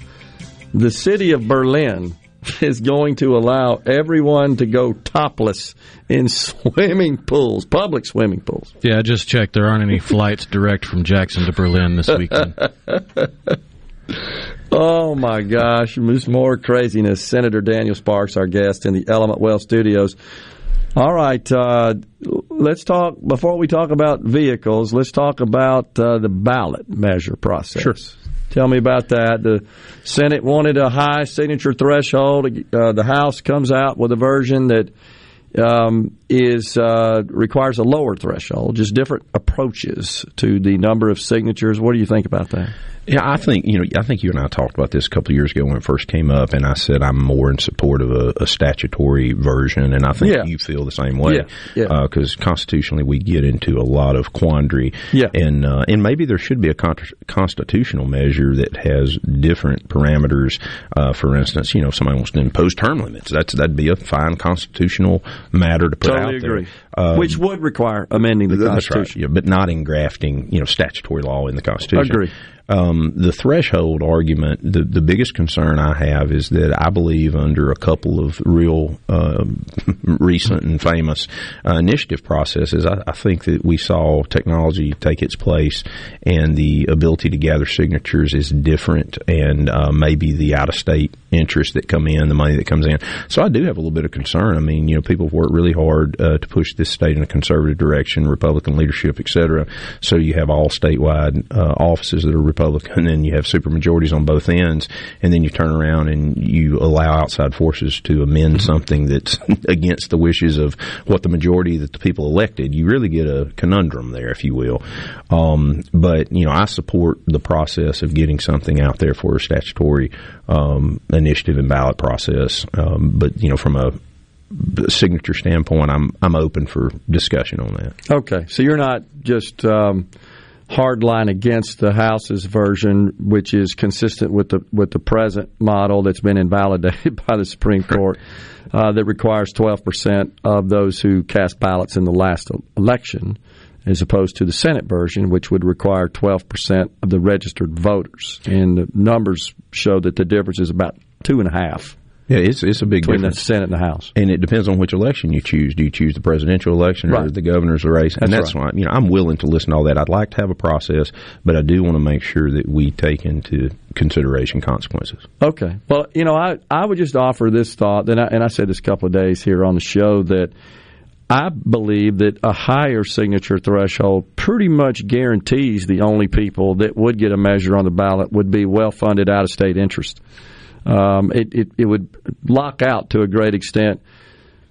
The city of Berlin is going to allow everyone to go topless in swimming pools, public swimming pools. Yeah, I just checked. There aren't any flights direct from Jackson to Berlin this weekend. Oh my gosh, there's more craziness. Senator Daniel Sparks, our guest in the Element Wealth studios. All right, uh, let's talk before we talk about vehicles. Let's talk about uh, the ballot measure process. Sure. Tell me about that. The Senate wanted a high signature threshold. Uh, the House comes out with a version that um, is uh, requires a lower threshold, just different approaches to the number of signatures. What do you think about that? Yeah, I think you know. I think you and I talked about this a couple of years ago when it first came up, and I said I'm more in support of a, a statutory version, and I think Yeah. you feel the same way. Yeah, yeah. Because constitutionally, we get into a lot of quandary. Yeah. and uh, and maybe there should be a con- constitutional measure that has different parameters. Uh, for instance, you know, if somebody wants to impose term limits, that's that'd be a fine constitutional matter to put Totally out agree. there. Um, Which would require amending the that's right, Constitution. yeah, but not engrafting, you know, statutory law in the Constitution. Agree. Um, the threshold argument, the, the biggest concern I have is that I believe under a couple of real uh, recent and famous uh, initiative processes, I, I think that we saw technology take its place and the ability to gather signatures is different and uh, maybe the out of state interests that come in, the money that comes in. So I do have a little bit of concern. I mean, you know, people have worked really hard uh, to push this state in a conservative direction, Republican leadership, et cetera. So you have all statewide uh, offices that are Republican, and you have supermajorities on both ends, and then you turn around and you allow outside forces to amend something that's against the wishes of what the majority that the people elected. You really get a conundrum there, if you will. Um, but you know, I support the process of getting something out there for a statutory um, initiative and ballot process. Um, but you know, from a signature standpoint, I'm I'm open for discussion on that. Okay, so you're not just um, hardline against the House's version, which is consistent with the with the present model that's been invalidated by the Supreme Court, uh, that requires 12 percent of those who cast ballots in the last election, as opposed to the Senate version, which would require 12 percent of the registered voters. And the numbers show that the difference is about two and a half. Yeah, it's it's a big between difference. the Senate and the House. And it depends on which election you choose. Do you choose the presidential election or Right. the governor's race? And That's that's why you know I'm willing to listen to all that. I'd like to have a process, but I do want to make sure that we take into consideration consequences. Okay. Well, you know, I, I would just offer this thought, and I, and I said this a couple of days here on the show that I believe that a higher signature threshold pretty much guarantees the only people that would get a measure on the ballot would be well funded out of state interest. Um, it, it, it would lock out to a great extent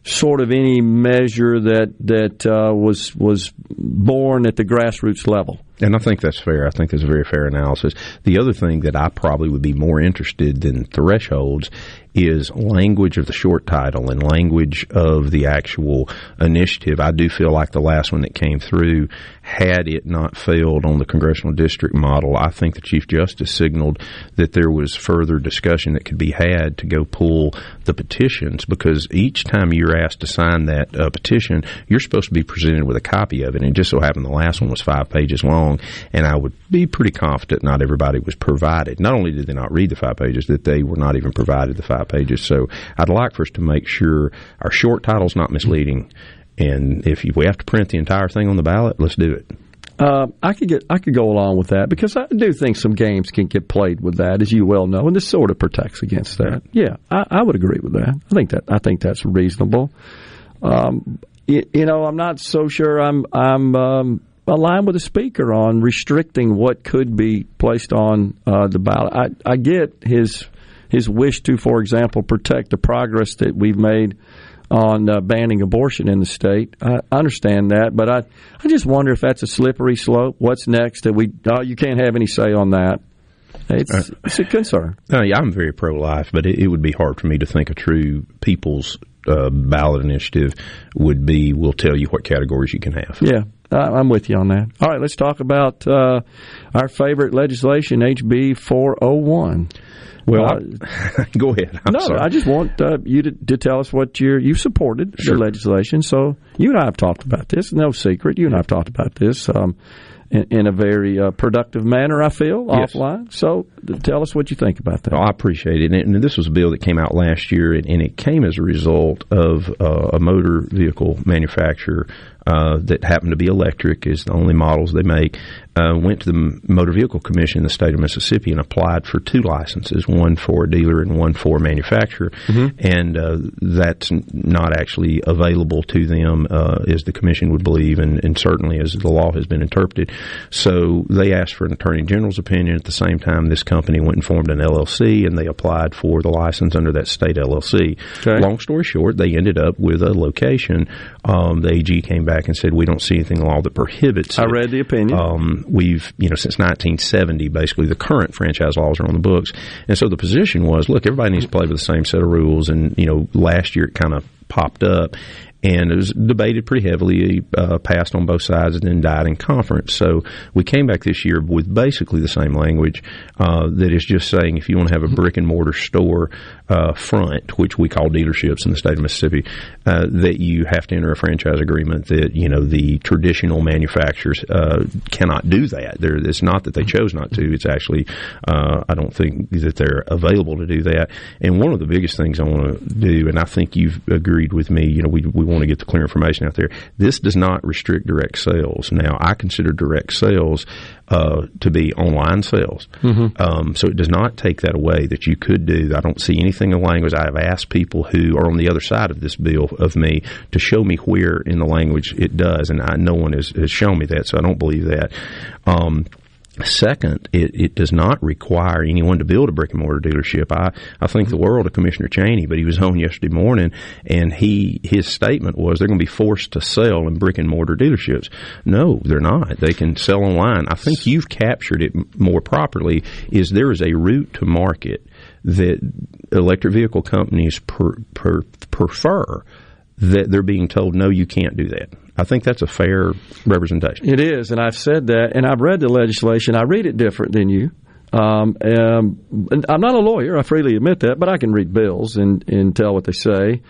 sort of any measure that that uh, was was born at the grassroots level. And I think that's fair. I think that's a very fair analysis. The other thing that I probably would be more interested than thresholds is language of the short title and language of the actual initiative. I do feel like the last one that came through, had it not failed on the congressional district model, I think the Chief Justice signaled that there was further discussion that could be had to go pull the petitions because each time you're asked to sign that uh, petition, you're supposed to be presented with a copy of it. And it just so happened the last one was five pages long, and I would be pretty confident not everybody was provided. Not only did they not read the five pages, that they were not even provided the five pages. So I'd like for us to make sure our short title's not misleading. And if we have to print the entire thing on the ballot, let's do it. Uh, I could get I could go along with that because I do think some games can get played with that, as you well know, and this sort of protects against that. Yeah, I, I would agree with that. I think that I think that's reasonable. Um, you, you know, I'm not so sure I'm I'm um, aligned with the speaker on restricting what could be placed on uh, the ballot. I, I get his his wish to, for example, protect the progress that we've made on uh, banning abortion in the state. I understand that, but I, I just wonder if that's a slippery slope. What's next? That we oh you can't have any say on that. It's, it's a concern. Uh, yeah, I'm very pro-life, but it, it, would be hard for me to think a true people's uh, ballot initiative would be. We'll tell you what categories you can have. Yeah, I'm with you on that. All right, let's talk about uh, our favorite legislation, HB 401. Well, uh, go ahead. I'm no, sorry. I just want uh, you to, to, tell us what you're, you supported sure. the legislation. So you and I have talked about this. No secret. You and I have talked about this. Um, in, in a very uh, productive manner, I feel, yes. offline. So tell us what you think about that. Oh, I appreciate it. And, and, this was a bill that came out last year, and, and it came as a result of uh, a motor vehicle manufacturer uh, that happened to be electric, is the only models they make, uh, went to the Motor Vehicle Commission in the state of Mississippi and applied for two licenses, one for a dealer and one for a manufacturer. Mm-hmm. And uh, that's not actually available to them, uh, as the commission would believe, and, and, certainly as the law has been interpreted. So they asked for an attorney general's opinion. At the same time, this company went and formed an LLC, and they applied for the license under that state LLC. Okay. Long story short, they ended up with a location. Um, the AG came back and said, "We don't see anything in the law that prohibits." I it. read the opinion. Um, we've, you know, since 1970, basically the current franchise laws are on the books. And so the position was, look, everybody needs to play with the same set of rules. And, you know, last year it kind of popped up and it was debated pretty heavily, uh, passed on both sides, and then died in conference. So we came back this year with basically the same language uh, that is just saying if you want to have a brick and mortar store uh, front, which we call dealerships in the state of Mississippi, uh, that you have to enter a franchise agreement. That you know the traditional manufacturers uh, cannot do that. There, it's not that they chose not to. It's actually uh, I don't think that they're available to do that. And one of the biggest things I want to do, and I think you've agreed with me. You know, we we want to get the clear information out there. This does not restrict direct sales. Now, I consider direct sales uh, to be online sales. Mm-hmm. Um, so it does not take that away that you could do. I don't see anything in the language. I have asked people who are on the other side of this bill of me to show me where in the language it does, and I, no one has, has shown me that, so I don't believe that. Um, Second, it, it does not require anyone to build a brick and mortar dealership. I, I think the world of Commissioner Chaney, but he was on yesterday morning and he his statement was they're going to be forced to sell in brick and mortar dealerships. No, they're not. They can sell online. I think you've captured it more properly. Is there is a route to market that electric vehicle companies per, per, prefer that they're being told no, you can't do that. I think that's a fair representation. It is, and I've said that, and I've read the legislation. I read it different than you. Um, um, I'm not a lawyer, I freely admit that, but I can read bills and, and tell what they say.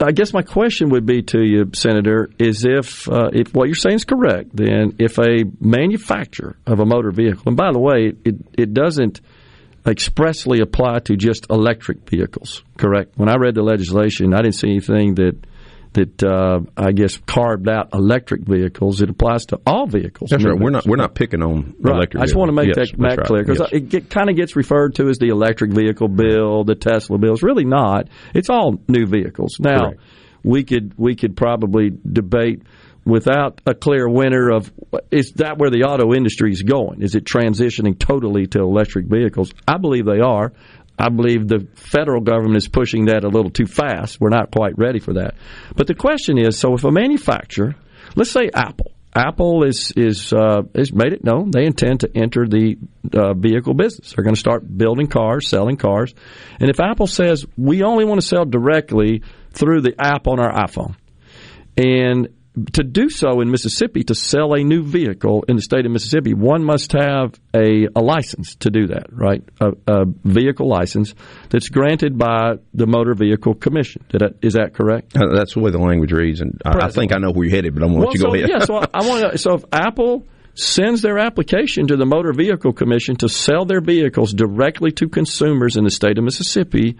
I guess my question would be to you, Senator, is if uh, if what you're saying is correct, then if a manufacturer of a motor vehicle, and by the way, it it doesn't expressly apply to just electric vehicles, correct? When I read the legislation, I didn't see anything that that uh, I guess carved out electric vehicles. It applies to all vehicles. That's right. We're not we're not picking on right. electric. I just vehicles. want to make yes, that, that right. clear because yes. it, it kind of gets referred to as the electric vehicle bill, the Tesla bill. It's really not. It's all new vehicles. Now Correct. we could we could probably debate without a clear winner of is that where the auto industry is going? Is it transitioning totally to electric vehicles? I believe they are. I believe the federal government is pushing that a little too fast. We're not quite ready for that. But the question is, so if a manufacturer, let's say Apple, Apple is is uh, has made it known they intend to enter the uh, vehicle business. They're going to start building cars, selling cars, and if Apple says we only want to sell directly through the app on our iPhone, and to do so in Mississippi, to sell a new vehicle in the state of Mississippi, one must have a, a license to do that, right? A, a, vehicle license that's granted by the Motor Vehicle Commission. That, is that correct? Uh, that's the way the language reads, and I, I, think I know where you're headed, but I'm going to well, let you so, go ahead. yeah, so I, I want. So if Apple sends their application to the Motor Vehicle Commission to sell their vehicles directly to consumers in the state of Mississippi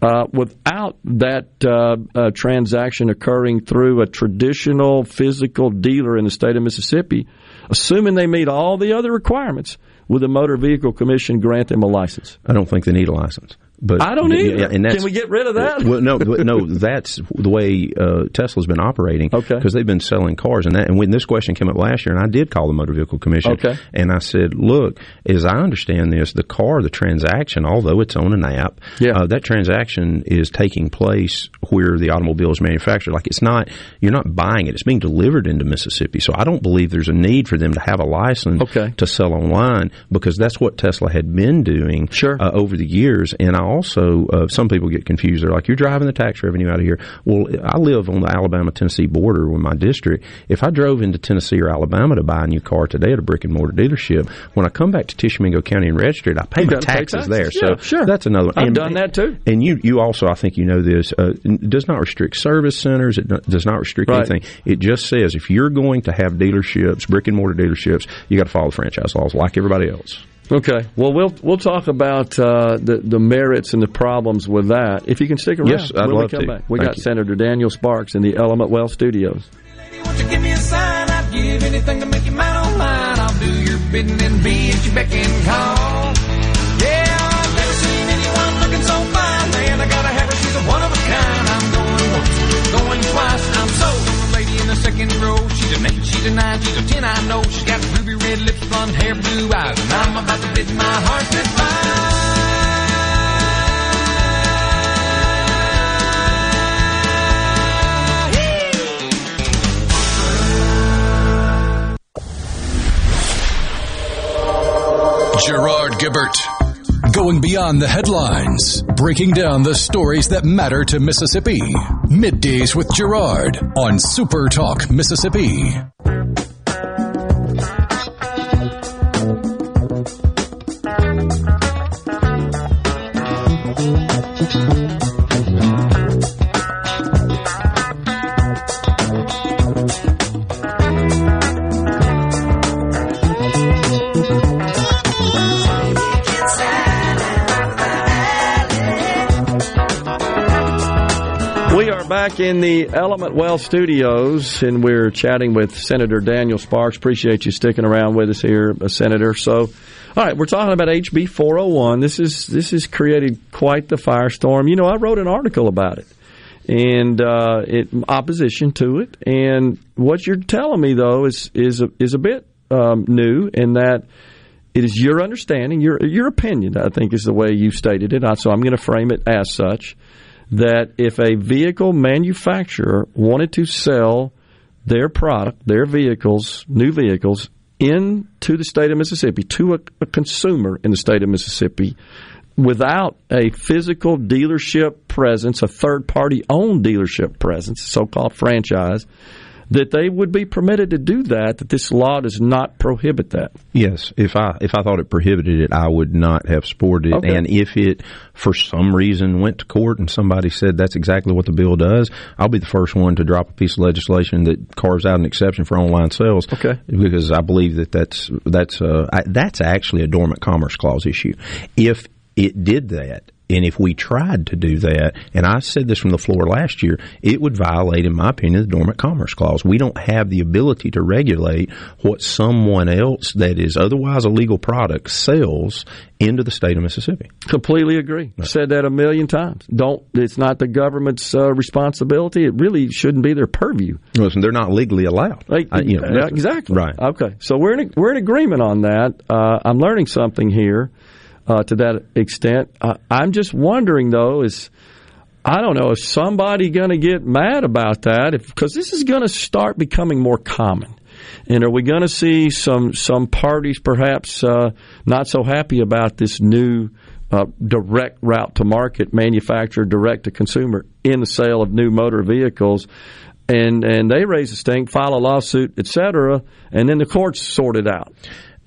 uh, without that uh, uh, transaction occurring through a traditional physical dealer in the state of Mississippi, assuming they meet all the other requirements, would the Motor Vehicle Commission grant them a license? I don't think they need a license. But I don't either. And Can we get rid of that? Well, no, no. That's the way uh, Tesla's been operating. Okay. Because they've been selling cars, and that. And when this question came up last year, and I did call the Motor Vehicle Commission. Okay. And I said, look, as I understand this, the car, the transaction, although it's on an app, Yeah. uh, that transaction is taking place where the automobile is manufactured. Like it's not, you're not buying it; it's being delivered into Mississippi. So I don't believe there's a need for them to have a license Okay. to sell online because that's what Tesla had been doing Sure. uh, over the years. And I also, uh, some people get confused. They're like, "You're driving the tax revenue out of here." Well, I live on the Alabama-Tennessee border with my district. If I drove into Tennessee or Alabama to buy a new car today at a brick and mortar dealership, when I come back to Tishomingo County and register it, I pay You my taxes taxes. there. Yeah, so sure. that's another. One. I've and- done that too. And you, you also, I think you know this, uh, it does not restrict service centers. It does not restrict Right. anything. It just says if you're going to have dealerships, brick and mortar dealerships, you got to follow the franchise laws like everybody else. Okay. Well, we'll we'll talk about uh, the the merits and the problems with that. If you can stick around, Yes, I'd when love we come to. back, we Thank got you. Senator Daniel Sparks in the Element Wealth Studios. Won't you give me a sign? I'd give anything to make you mine on mine. I'll do your bidding and be at your beck and call. Yeah, I've never seen anyone looking so fine. Man, I gotta have her. She's a one of a kind. I'm going once, going twice. I'm sold on the lady in the second row. She's an eight, she's a nine, she's a ten. I know she's got ruby red lips, blonde hair, blue eyes, and I'm about to bid my heart Gerard Gibert. Going beyond the headlines, breaking down the stories that matter to Mississippi. Middays with Gerard on Super Talk Mississippi. Back in the Element Wealth Studios, and we're chatting with Senator Daniel Sparks. Appreciate you sticking around with us here, uh, Senator. So, all right, we're talking about HB 401. This is this has created quite the firestorm. You know, I wrote an article about it, and uh, it opposition to it. And what you're telling me though is is a, is a bit um, new in that. It is your understanding, your your opinion. I think is the way you stated it. So I'm going to frame it as such that if a vehicle manufacturer wanted to sell their product, their vehicles, new vehicles, into the state of Mississippi to a, a consumer in the state of Mississippi without a physical dealership presence, a third party owned dealership presence, so called franchise, that they would be permitted to do that, that this law does not prohibit that. Yes, if I if I thought it prohibited it, I would not have supported it. Okay. And if it, for some reason, went to court and somebody said that's exactly what the bill does, I'll be the first one to drop a piece of legislation that carves out an exception for online sales. Okay. because I believe that that's that's uh, I, that's actually a dormant commerce clause issue. If it did that. And if we tried to do that, and I said this from the floor last year, it would violate, in my opinion, the Dormant Commerce Clause. We don't have the ability to regulate what someone else that is otherwise a legal product sells into the state of Mississippi. Completely agree. Said that a million times. Don't. It's not the government's uh, responsibility. It really shouldn't be their purview. Listen, they're not legally allowed. Like, I- you know, exactly. Right. Okay. So we're in we're in agreement on that. Uh, I'm learning something here uh, to that extent. Uh, I'm just wondering though is. I don't know. Is somebody going to get mad about that? Because this is going to start becoming more common. And are we going to see some some parties perhaps uh, not so happy about this new uh, direct route to market, manufacturer direct to consumer in the sale of new motor vehicles? And and they raise a stink, file a lawsuit, et cetera, and then the courts sort it out.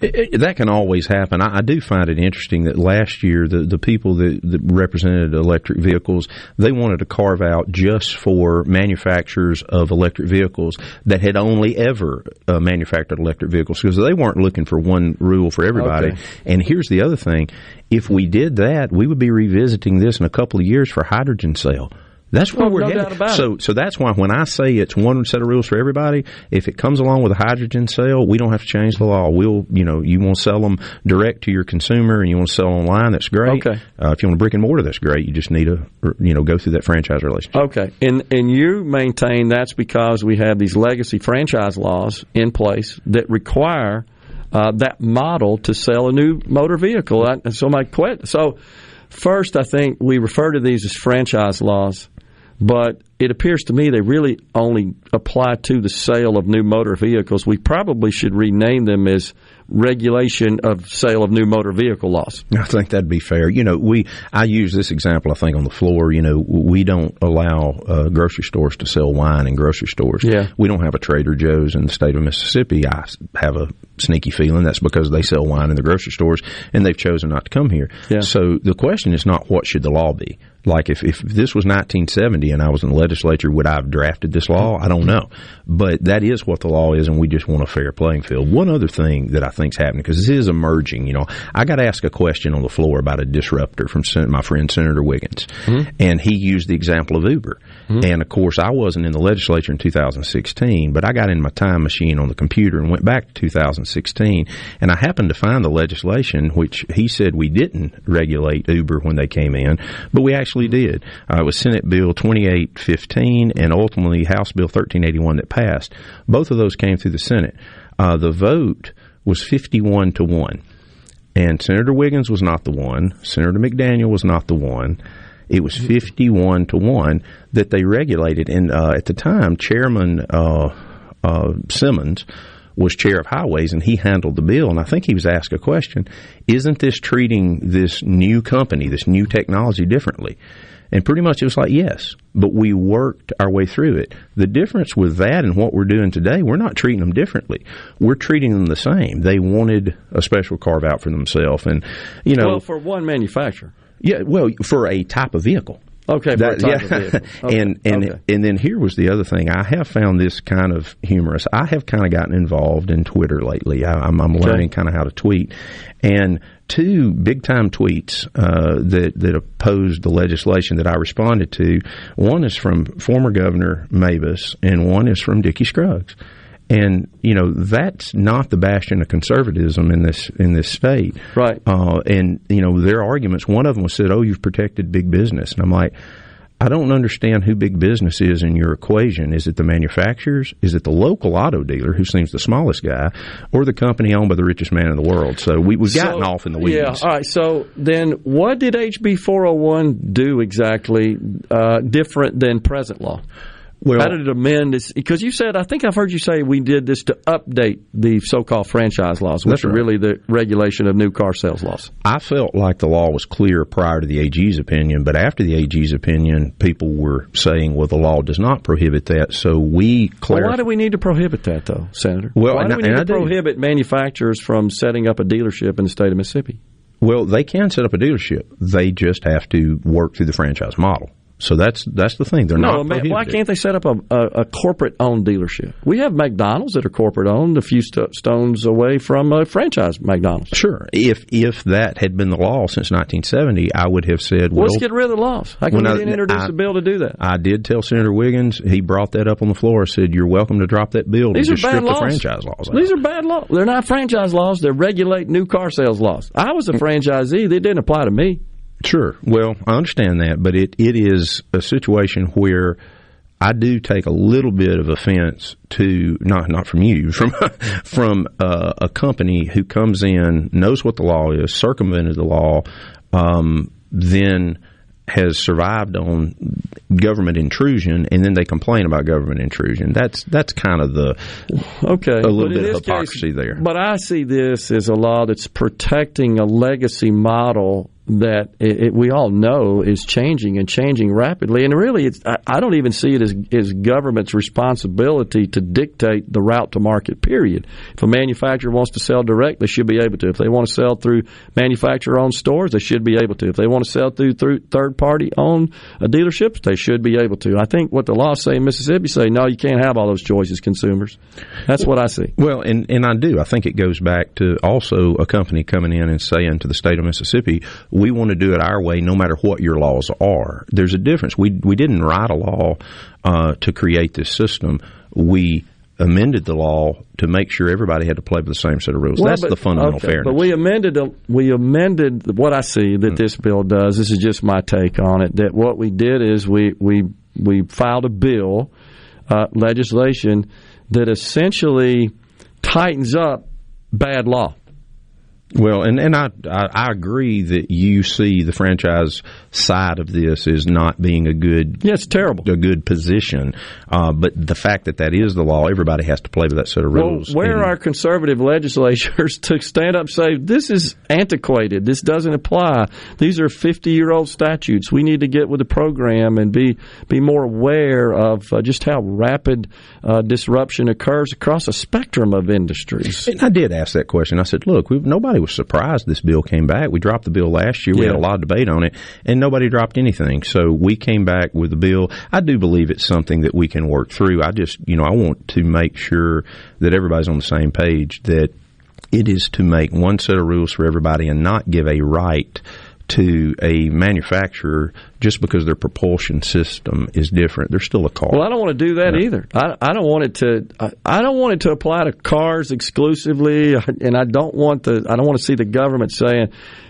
It, it, that can always happen. I, I do find it interesting that last year the, the people that, that represented electric vehicles they wanted to carve out just for manufacturers of electric vehicles that had only ever uh, manufactured electric vehicles because they weren't looking for one rule for everybody. Okay. And here's the other thing: if we did that, we would be revisiting this in a couple of years for hydrogen sale. That's where Oh, we're no headed. about it. so, so that's why when I say it's one set of rules for everybody, if it comes along with a hydrogen sale, we don't have to change the law. We'll, you know, you want to sell them direct to your consumer, and you want to sell online, that's great. Okay. Uh, if you want a brick and mortar, that's great. You just need to, you know, go through that franchise relationship. Okay, and and you maintain that's because we have these legacy franchise laws in place that require uh, that model to sell a new motor vehicle. I, so my quit. so first, I think we refer to these as franchise laws, but it appears to me they really only apply to the sale of new motor vehicles. We probably should rename them as regulation of sale of new motor vehicle laws. I think that'd be fair. You know, we I use this example. I think on the floor. You know, we don't allow uh, grocery stores to sell wine in grocery stores. Yeah. we don't have a Trader Joe's in the state of Mississippi. I have a sneaky feeling that's because they sell wine in the grocery stores and they've chosen not to come here. Yeah. So the question is not what should the law be. Like if, if this was 1970 and I was in the legislature, would I have drafted this law? I don't know, but that is what the law is, and we just want a fair playing field. One other thing that I think's happening because this is emerging. You know, I got to ask a question on the floor about a disruptor from Sen- my friend Senator Wiggins, hmm? and he used the example of Uber. Hmm? And of course, I wasn't in the legislature in 2016, but I got in my time machine on the computer and went back to 2016, and I happened to find the legislation which he said we didn't regulate Uber when they came in, but we actually did. Uh, it was Senate Bill 2815 and ultimately House Bill 1381 that passed. Both of those came through the Senate. Uh, the vote was 51 to 1. And Senator Wiggins was not the one. Senator McDaniel was not the one. It was 51 to 1 that they regulated. And uh, at the time, Chairman uh, uh, Simmons was chair of highways and he handled the bill. And I think he was asked a question Isn't this treating this new company, this new technology differently? And pretty much it was like, yes, but we worked our way through it. The difference with that and what we're doing today, we're not treating them differently. We're treating them the same. They wanted a special carve out for themselves. And, you know, well, for one manufacturer. yeah, well, for a type of vehicle. Okay, That- yeah. Okay, and and okay. and then here was the other thing. I have found this kind of humorous. I have kind of gotten involved in Twitter lately. I, I'm, I'm learning kind of how to tweet, and two big time tweets uh, that that opposed the legislation that I responded to. One is from former Governor Mabus, and one is from Dickie Scruggs. And you know that's not the bastion of conservatism in this in this state, right? Uh, and you know their arguments. One of them was said, "Oh, you've protected big business," and I'm like, I don't understand who big business is in your equation. Is it the manufacturers? Is it the local auto dealer who seems the smallest guy, or the company owned by the richest man in the world? So we, we've gotten So- off in the weeds. Yeah. All right. So then, what did HB 401 do exactly uh, different than present law? Well- how did it amend this? Because you said, I think I've heard you say we did this to update the so-called franchise laws, which That's are right. really the regulation of new car sales laws. I felt like the law was clear prior to the AG's opinion, but after the AG's opinion, people were saying, well, the law does not prohibit that. So we Well, why do we need to prohibit that, though, Senator? Well, why do we need to prohibit manufacturers from setting up a dealership in the state of Mississippi? Well, they can set up a dealership. They just have to work through the franchise model. So that's that's the thing. They're no, not man, why can't they set up a, a, a corporate owned dealership? We have McDonald's that are corporate owned, a few st- stones away from a franchise McDonald's. Sure. If if that had been the law since 1970, I would have said, Well, let's get rid of the laws. How Well, we no, didn't introduce I- a bill to do that? I did tell Senator Wiggins. He brought that up on the floor. Said, "You're welcome to drop that bill These are bad laws. the franchise laws." out." These are bad laws. They're not franchise laws. They're regulate new car sales laws. I was a mm. franchisee. They didn't apply to me. Sure. Well, I understand that, but it, it is a situation where I do take a little bit of offense to not not from you from from uh, a company who comes in knows what the law is, circumvented the law, um, then has survived on government intrusion, and then they complain about government intrusion. That's that's kind of the Okay, a little bit of this case- hypocrisy there. But I see this as a law that's protecting a legacy model that it, it, we all know is changing and changing rapidly. And really, I, I don't even see it as, as government's responsibility to dictate the route to market, period. If a manufacturer wants to sell direct, they should be able to. If they want to sell through manufacturer owned stores, they should be able to. If they want to sell through, through third party owned uh, dealerships, they should be able to. I think what the laws say in Mississippi say, no, you can't have all those choices, consumers. That's what I see. Well, and, and I do. I think it goes back to also a company coming in and saying to the state of Mississippi, we want to do it our way, no matter what your laws are. There's a difference. We we didn't write a law uh, to create this system. We amended the law to make sure everybody had to play by the same set of rules. Well, That's but- the fundamental okay, fairness. But we amended we amended what I see that this bill does. This is just my take on it. That what we did is we we we filed a bill uh, legislation that essentially tightens up bad law. Well, and and I, I agree that you see the franchise side of this as not being a good. Yeah, it's terrible. A good position, uh, but the fact that that is the law, everybody has to play by that set of rules. Well, where And- are conservative legislatures to stand up and say this is antiquated? This doesn't apply. These are fifty-year-old statutes. We need to get with the program and be be more aware of uh, just how rapid uh, disruption occurs across a spectrum of industries. And I did ask that question. I said, "Look, we, nobody was surprised this bill came back. We dropped the bill last year. We Yeah. had a lot of debate on it, and nobody dropped anything. So we came back with the bill. I do believe it's something that we can work through. I just, you know, I want to make sure that everybody's on the same page. That it is to make one set of rules for everybody and not give a right." To a manufacturer just because their propulsion system is different, they're still a car. Well, I don't want to do that either. I, I don't want it to. I, I don't want it to apply to cars exclusively, and I don't want the. I don't want to see the government saying,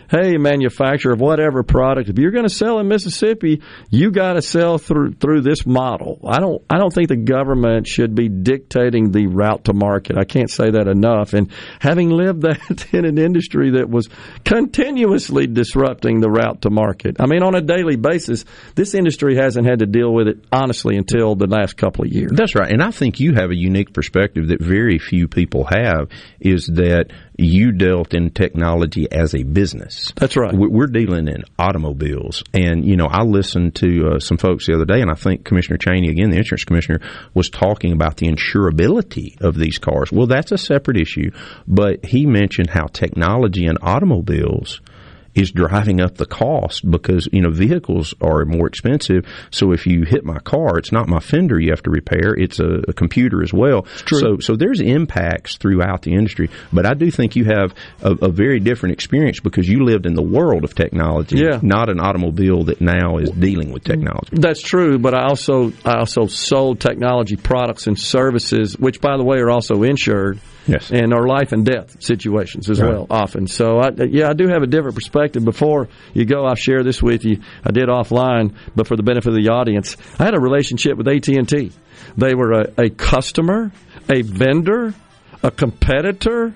"Hey, manufacturer of whatever product, if you're going to sell in Mississippi, you got to sell through through this model." I don't. I don't think the government should be dictating the route to market. I can't say that enough. And having lived that in an industry that was continuously disrupting the route to market, I mean, on a daily basis, this industry hasn't had to deal with it honestly until the last couple of years. That's right. And I think you have a unique perspective that very few people have is that you dealt in technology as a business. That's right. We- We're dealing in automobiles. And, you know, I listened to uh, some folks the other day, and I think Commissioner Chaney, again, the insurance commissioner, was talking about the insurability of these cars. Well, that's a separate issue. But he mentioned how technology in automobiles is driving up the cost because you know vehicles are more expensive. So if you hit my car, it's not my fender you have to repair; it's a, a computer as well. true. So so there's impacts throughout the industry. But I do think you have a, a very different experience because you lived in the world of technology, Yeah. not an automobile that now is dealing with technology. That's true, but I also I also sold technology products and services, which by the way are also insured. Yes. And are life and death situations as Right. well, often. So, I, yeah, I do have a different perspective. Before you go, I'll share this with you. I did offline, but for the benefit of the audience, I had a relationship with AT and T. They were a, a customer, a vendor, a competitor,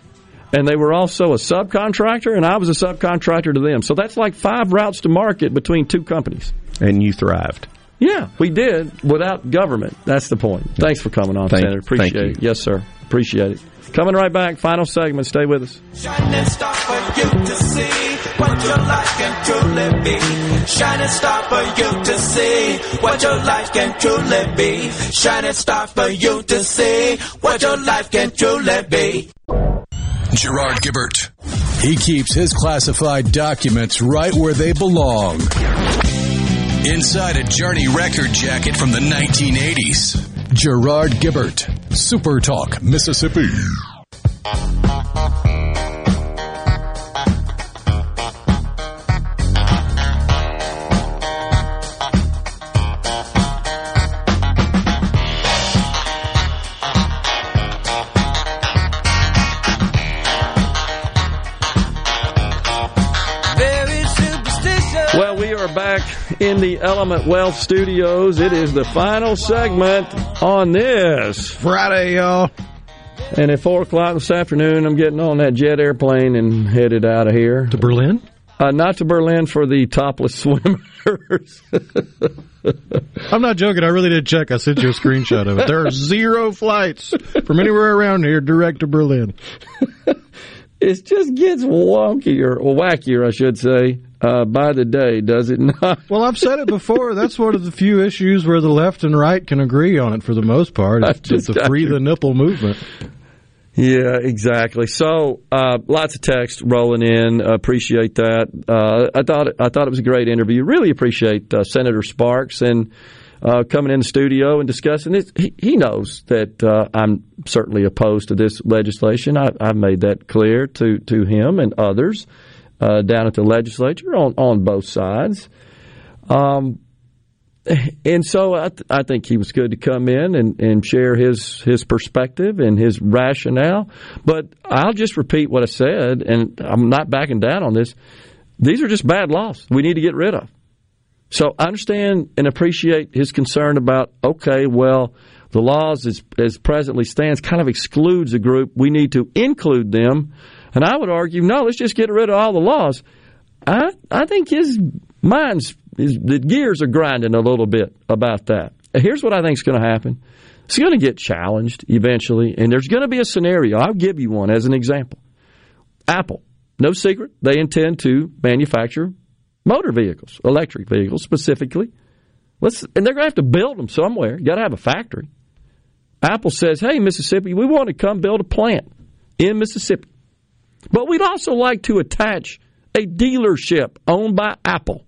and they were also a subcontractor, and I was a subcontractor to them. So that's like five routes to market between two companies. And you thrived. Yeah, we did without government. That's the point. Thanks for coming on, Thank- Senator. Appreciate thank it. Yes, sir. Appreciate it. Coming right back. Final segment. Stay with us. Shining star for you to see what your life can truly be. Shining star for you to see what your life can truly be. Shining star for you to see what your life can truly be. Gerard Gibert. He keeps his classified documents right where they belong. Inside a Journey record jacket from the 1980s. Gerard Gibert. Super Talk, Mississippi. Are back in the Element Wealth Studios. It is the final segment on this Friday, y'all. And at four o'clock this afternoon, I'm getting on that jet airplane and headed out of here to Berlin. Uh, not to Berlin for the topless swimmers. I'm not joking. I really did check. I sent you a screenshot of it. There are zero flights from anywhere around here direct to Berlin. it just gets wonkier, or wackier, I should say, uh, by the day, does it not? Well, I've said it before. That's one of the few issues where the left and right can agree on it for the most part. It's just- the free the nipple movement. Yeah, exactly. So, uh, lots of text rolling in. Appreciate that. Uh, I thought I thought it was a great interview. Really appreciate uh, Senator Sparks and uh, coming in the studio and discussing this. He, he knows that uh, I'm certainly opposed to this legislation. I, I've made that clear to to him and others. Uh, down at the legislature on, on both sides. Um, and so I, th- I think he was good to come in and, and share his his perspective and his rationale. But I'll just repeat what I said, and I'm not backing down on this. These are just bad laws. We need to get rid of. So I understand and appreciate his concern about okay, well, the laws as, as presently stands kind of excludes a group. We need to include them. And I would argue, no, let's just get rid of all the laws. I I think his mind's his, the gears are grinding a little bit about that. Here's what I think is going to happen. It's going to get challenged eventually, and there's going to be a scenario. I'll give you one as an example. Apple, no secret, they intend to manufacture motor vehicles, electric vehicles specifically. Let's, and they're going to have to build them somewhere. You got to have a factory. Apple says, "Hey, Mississippi, we want to come build a plant in Mississippi, but we'd also like to attach a dealership owned by Apple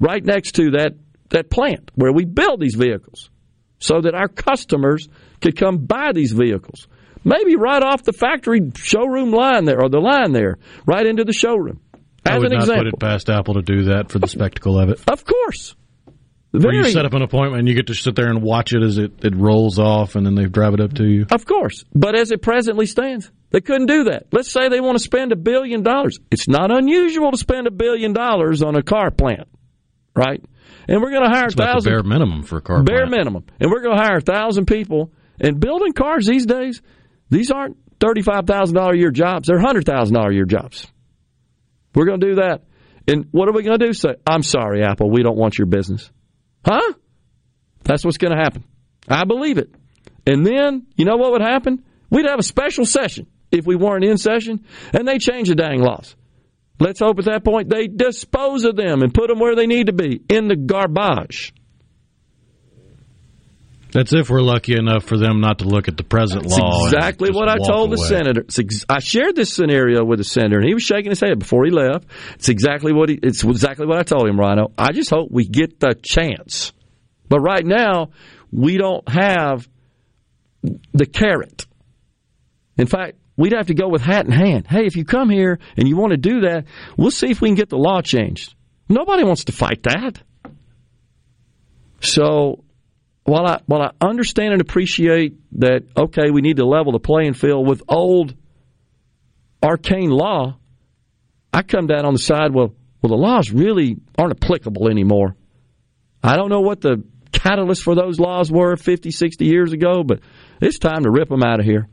right next to that that plant where we build these vehicles, so that our customers could come buy these vehicles." Maybe right off the factory showroom line there, or the line there, right into the showroom. As I would an not example. put it past Apple to do that for the spectacle of it. Of course. Where you set up an appointment and you get to sit there and watch it as it, it rolls off and then they drive it up to you. Of course. But as it presently stands, they couldn't do that. Let's say they want to spend a billion dollars. It's not unusual to spend a billion dollars on a car plant, right? And we're going to hire It's about thousand bare minimum for a car bare plant. minimum, and we're going to hire a thousand people. And building cars these days, these aren't thirty-five thousand dollar a year jobs; they're hundred thousand dollar a year jobs. We're going to do that. And what are we going to do? Say, I'm sorry, Apple, we don't want your business. Huh? That's what's going to happen. I believe it. And then, you know what would happen? We'd have a special session if we weren't in session, and they change the dang laws. Let's hope at that point they dispose of them and put them where they need to be in the garbage. That's if we're lucky enough for them not to look at the present That's law. exactly what I told the senator. Ex- I shared this scenario with the senator, and he was shaking his head before he left. It's exactly what he. It's exactly what I told him, Rhino. I just hope we get the chance, but right now we don't have the carrot. In fact, we'd have to go with hat in hand. Hey, if you come here and you want to do that, we'll see if we can get the law changed. Nobody wants to fight that. So while I while I understand and appreciate that, okay, we need to level the playing field with old arcane law, I come down on the side. Well, well, the laws really aren't applicable anymore. I don't know what the catalyst for those laws were 50, 60 years ago, but it's time to rip them out of here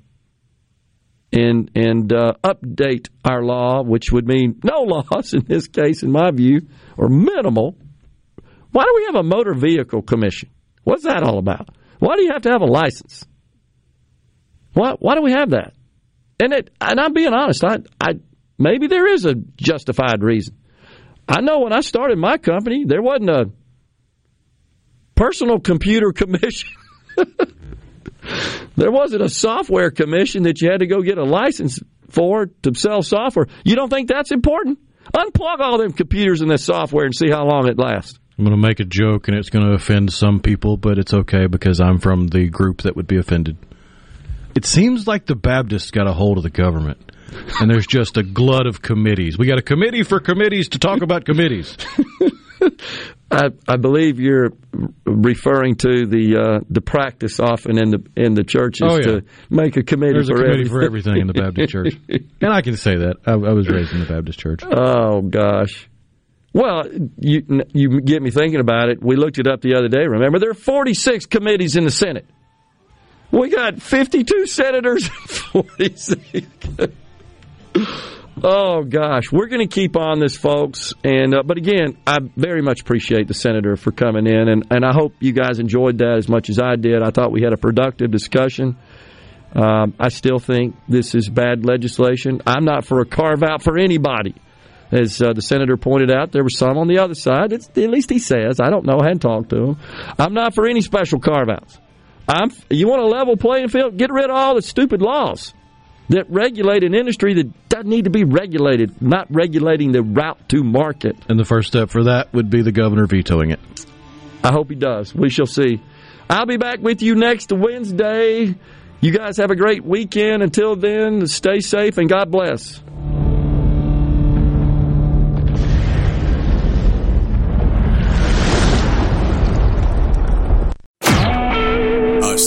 and and uh, update our law, which would mean no laws in this case, in my view, or minimal. Why do we have a motor vehicle commission? What's that all about? Why do you have to have a license? Why why do we have that? And it and I'm being honest, I I maybe there is a justified reason. I know when I started my company, there wasn't a personal computer commission. there wasn't a software commission that you had to go get a license for to sell software. You don't think that's important? Unplug all them computers and this software and see how long it lasts. I'm going to make a joke and it's going to offend some people, but it's okay because I'm from the group that would be offended. It seems like the Baptists got a hold of the government and there's just a glut of committees. We got a committee for committees to talk about committees. I, I believe you're referring to the uh, the practice often in the in the churches Oh, yeah. to make a committee There's for a committee everything. for everything in the Baptist church. And I can say that. I, I was raised in the Baptist church. Oh gosh. Well, you you get me thinking about it. We looked it up the other day. Remember, there are 46 committees in the Senate. We got 52 senators, 46. oh gosh, we're going to keep on this, folks. And uh, but again, I very much appreciate the senator for coming in, and and I hope you guys enjoyed that as much as I did. I thought we had a productive discussion. Um, I still think this is bad legislation. I'm not for a carve out for anybody. As uh, the senator pointed out, there were some on the other side. It's, at least he says. I don't know. I hadn't talked to him. I'm not for any special carve outs. I'm, you want a level playing field? Get rid of all the stupid laws that regulate an industry that doesn't need to be regulated, not regulating the route to market. And the first step for that would be the governor vetoing it. I hope he does. We shall see. I'll be back with you next Wednesday. You guys have a great weekend. Until then, stay safe and God bless.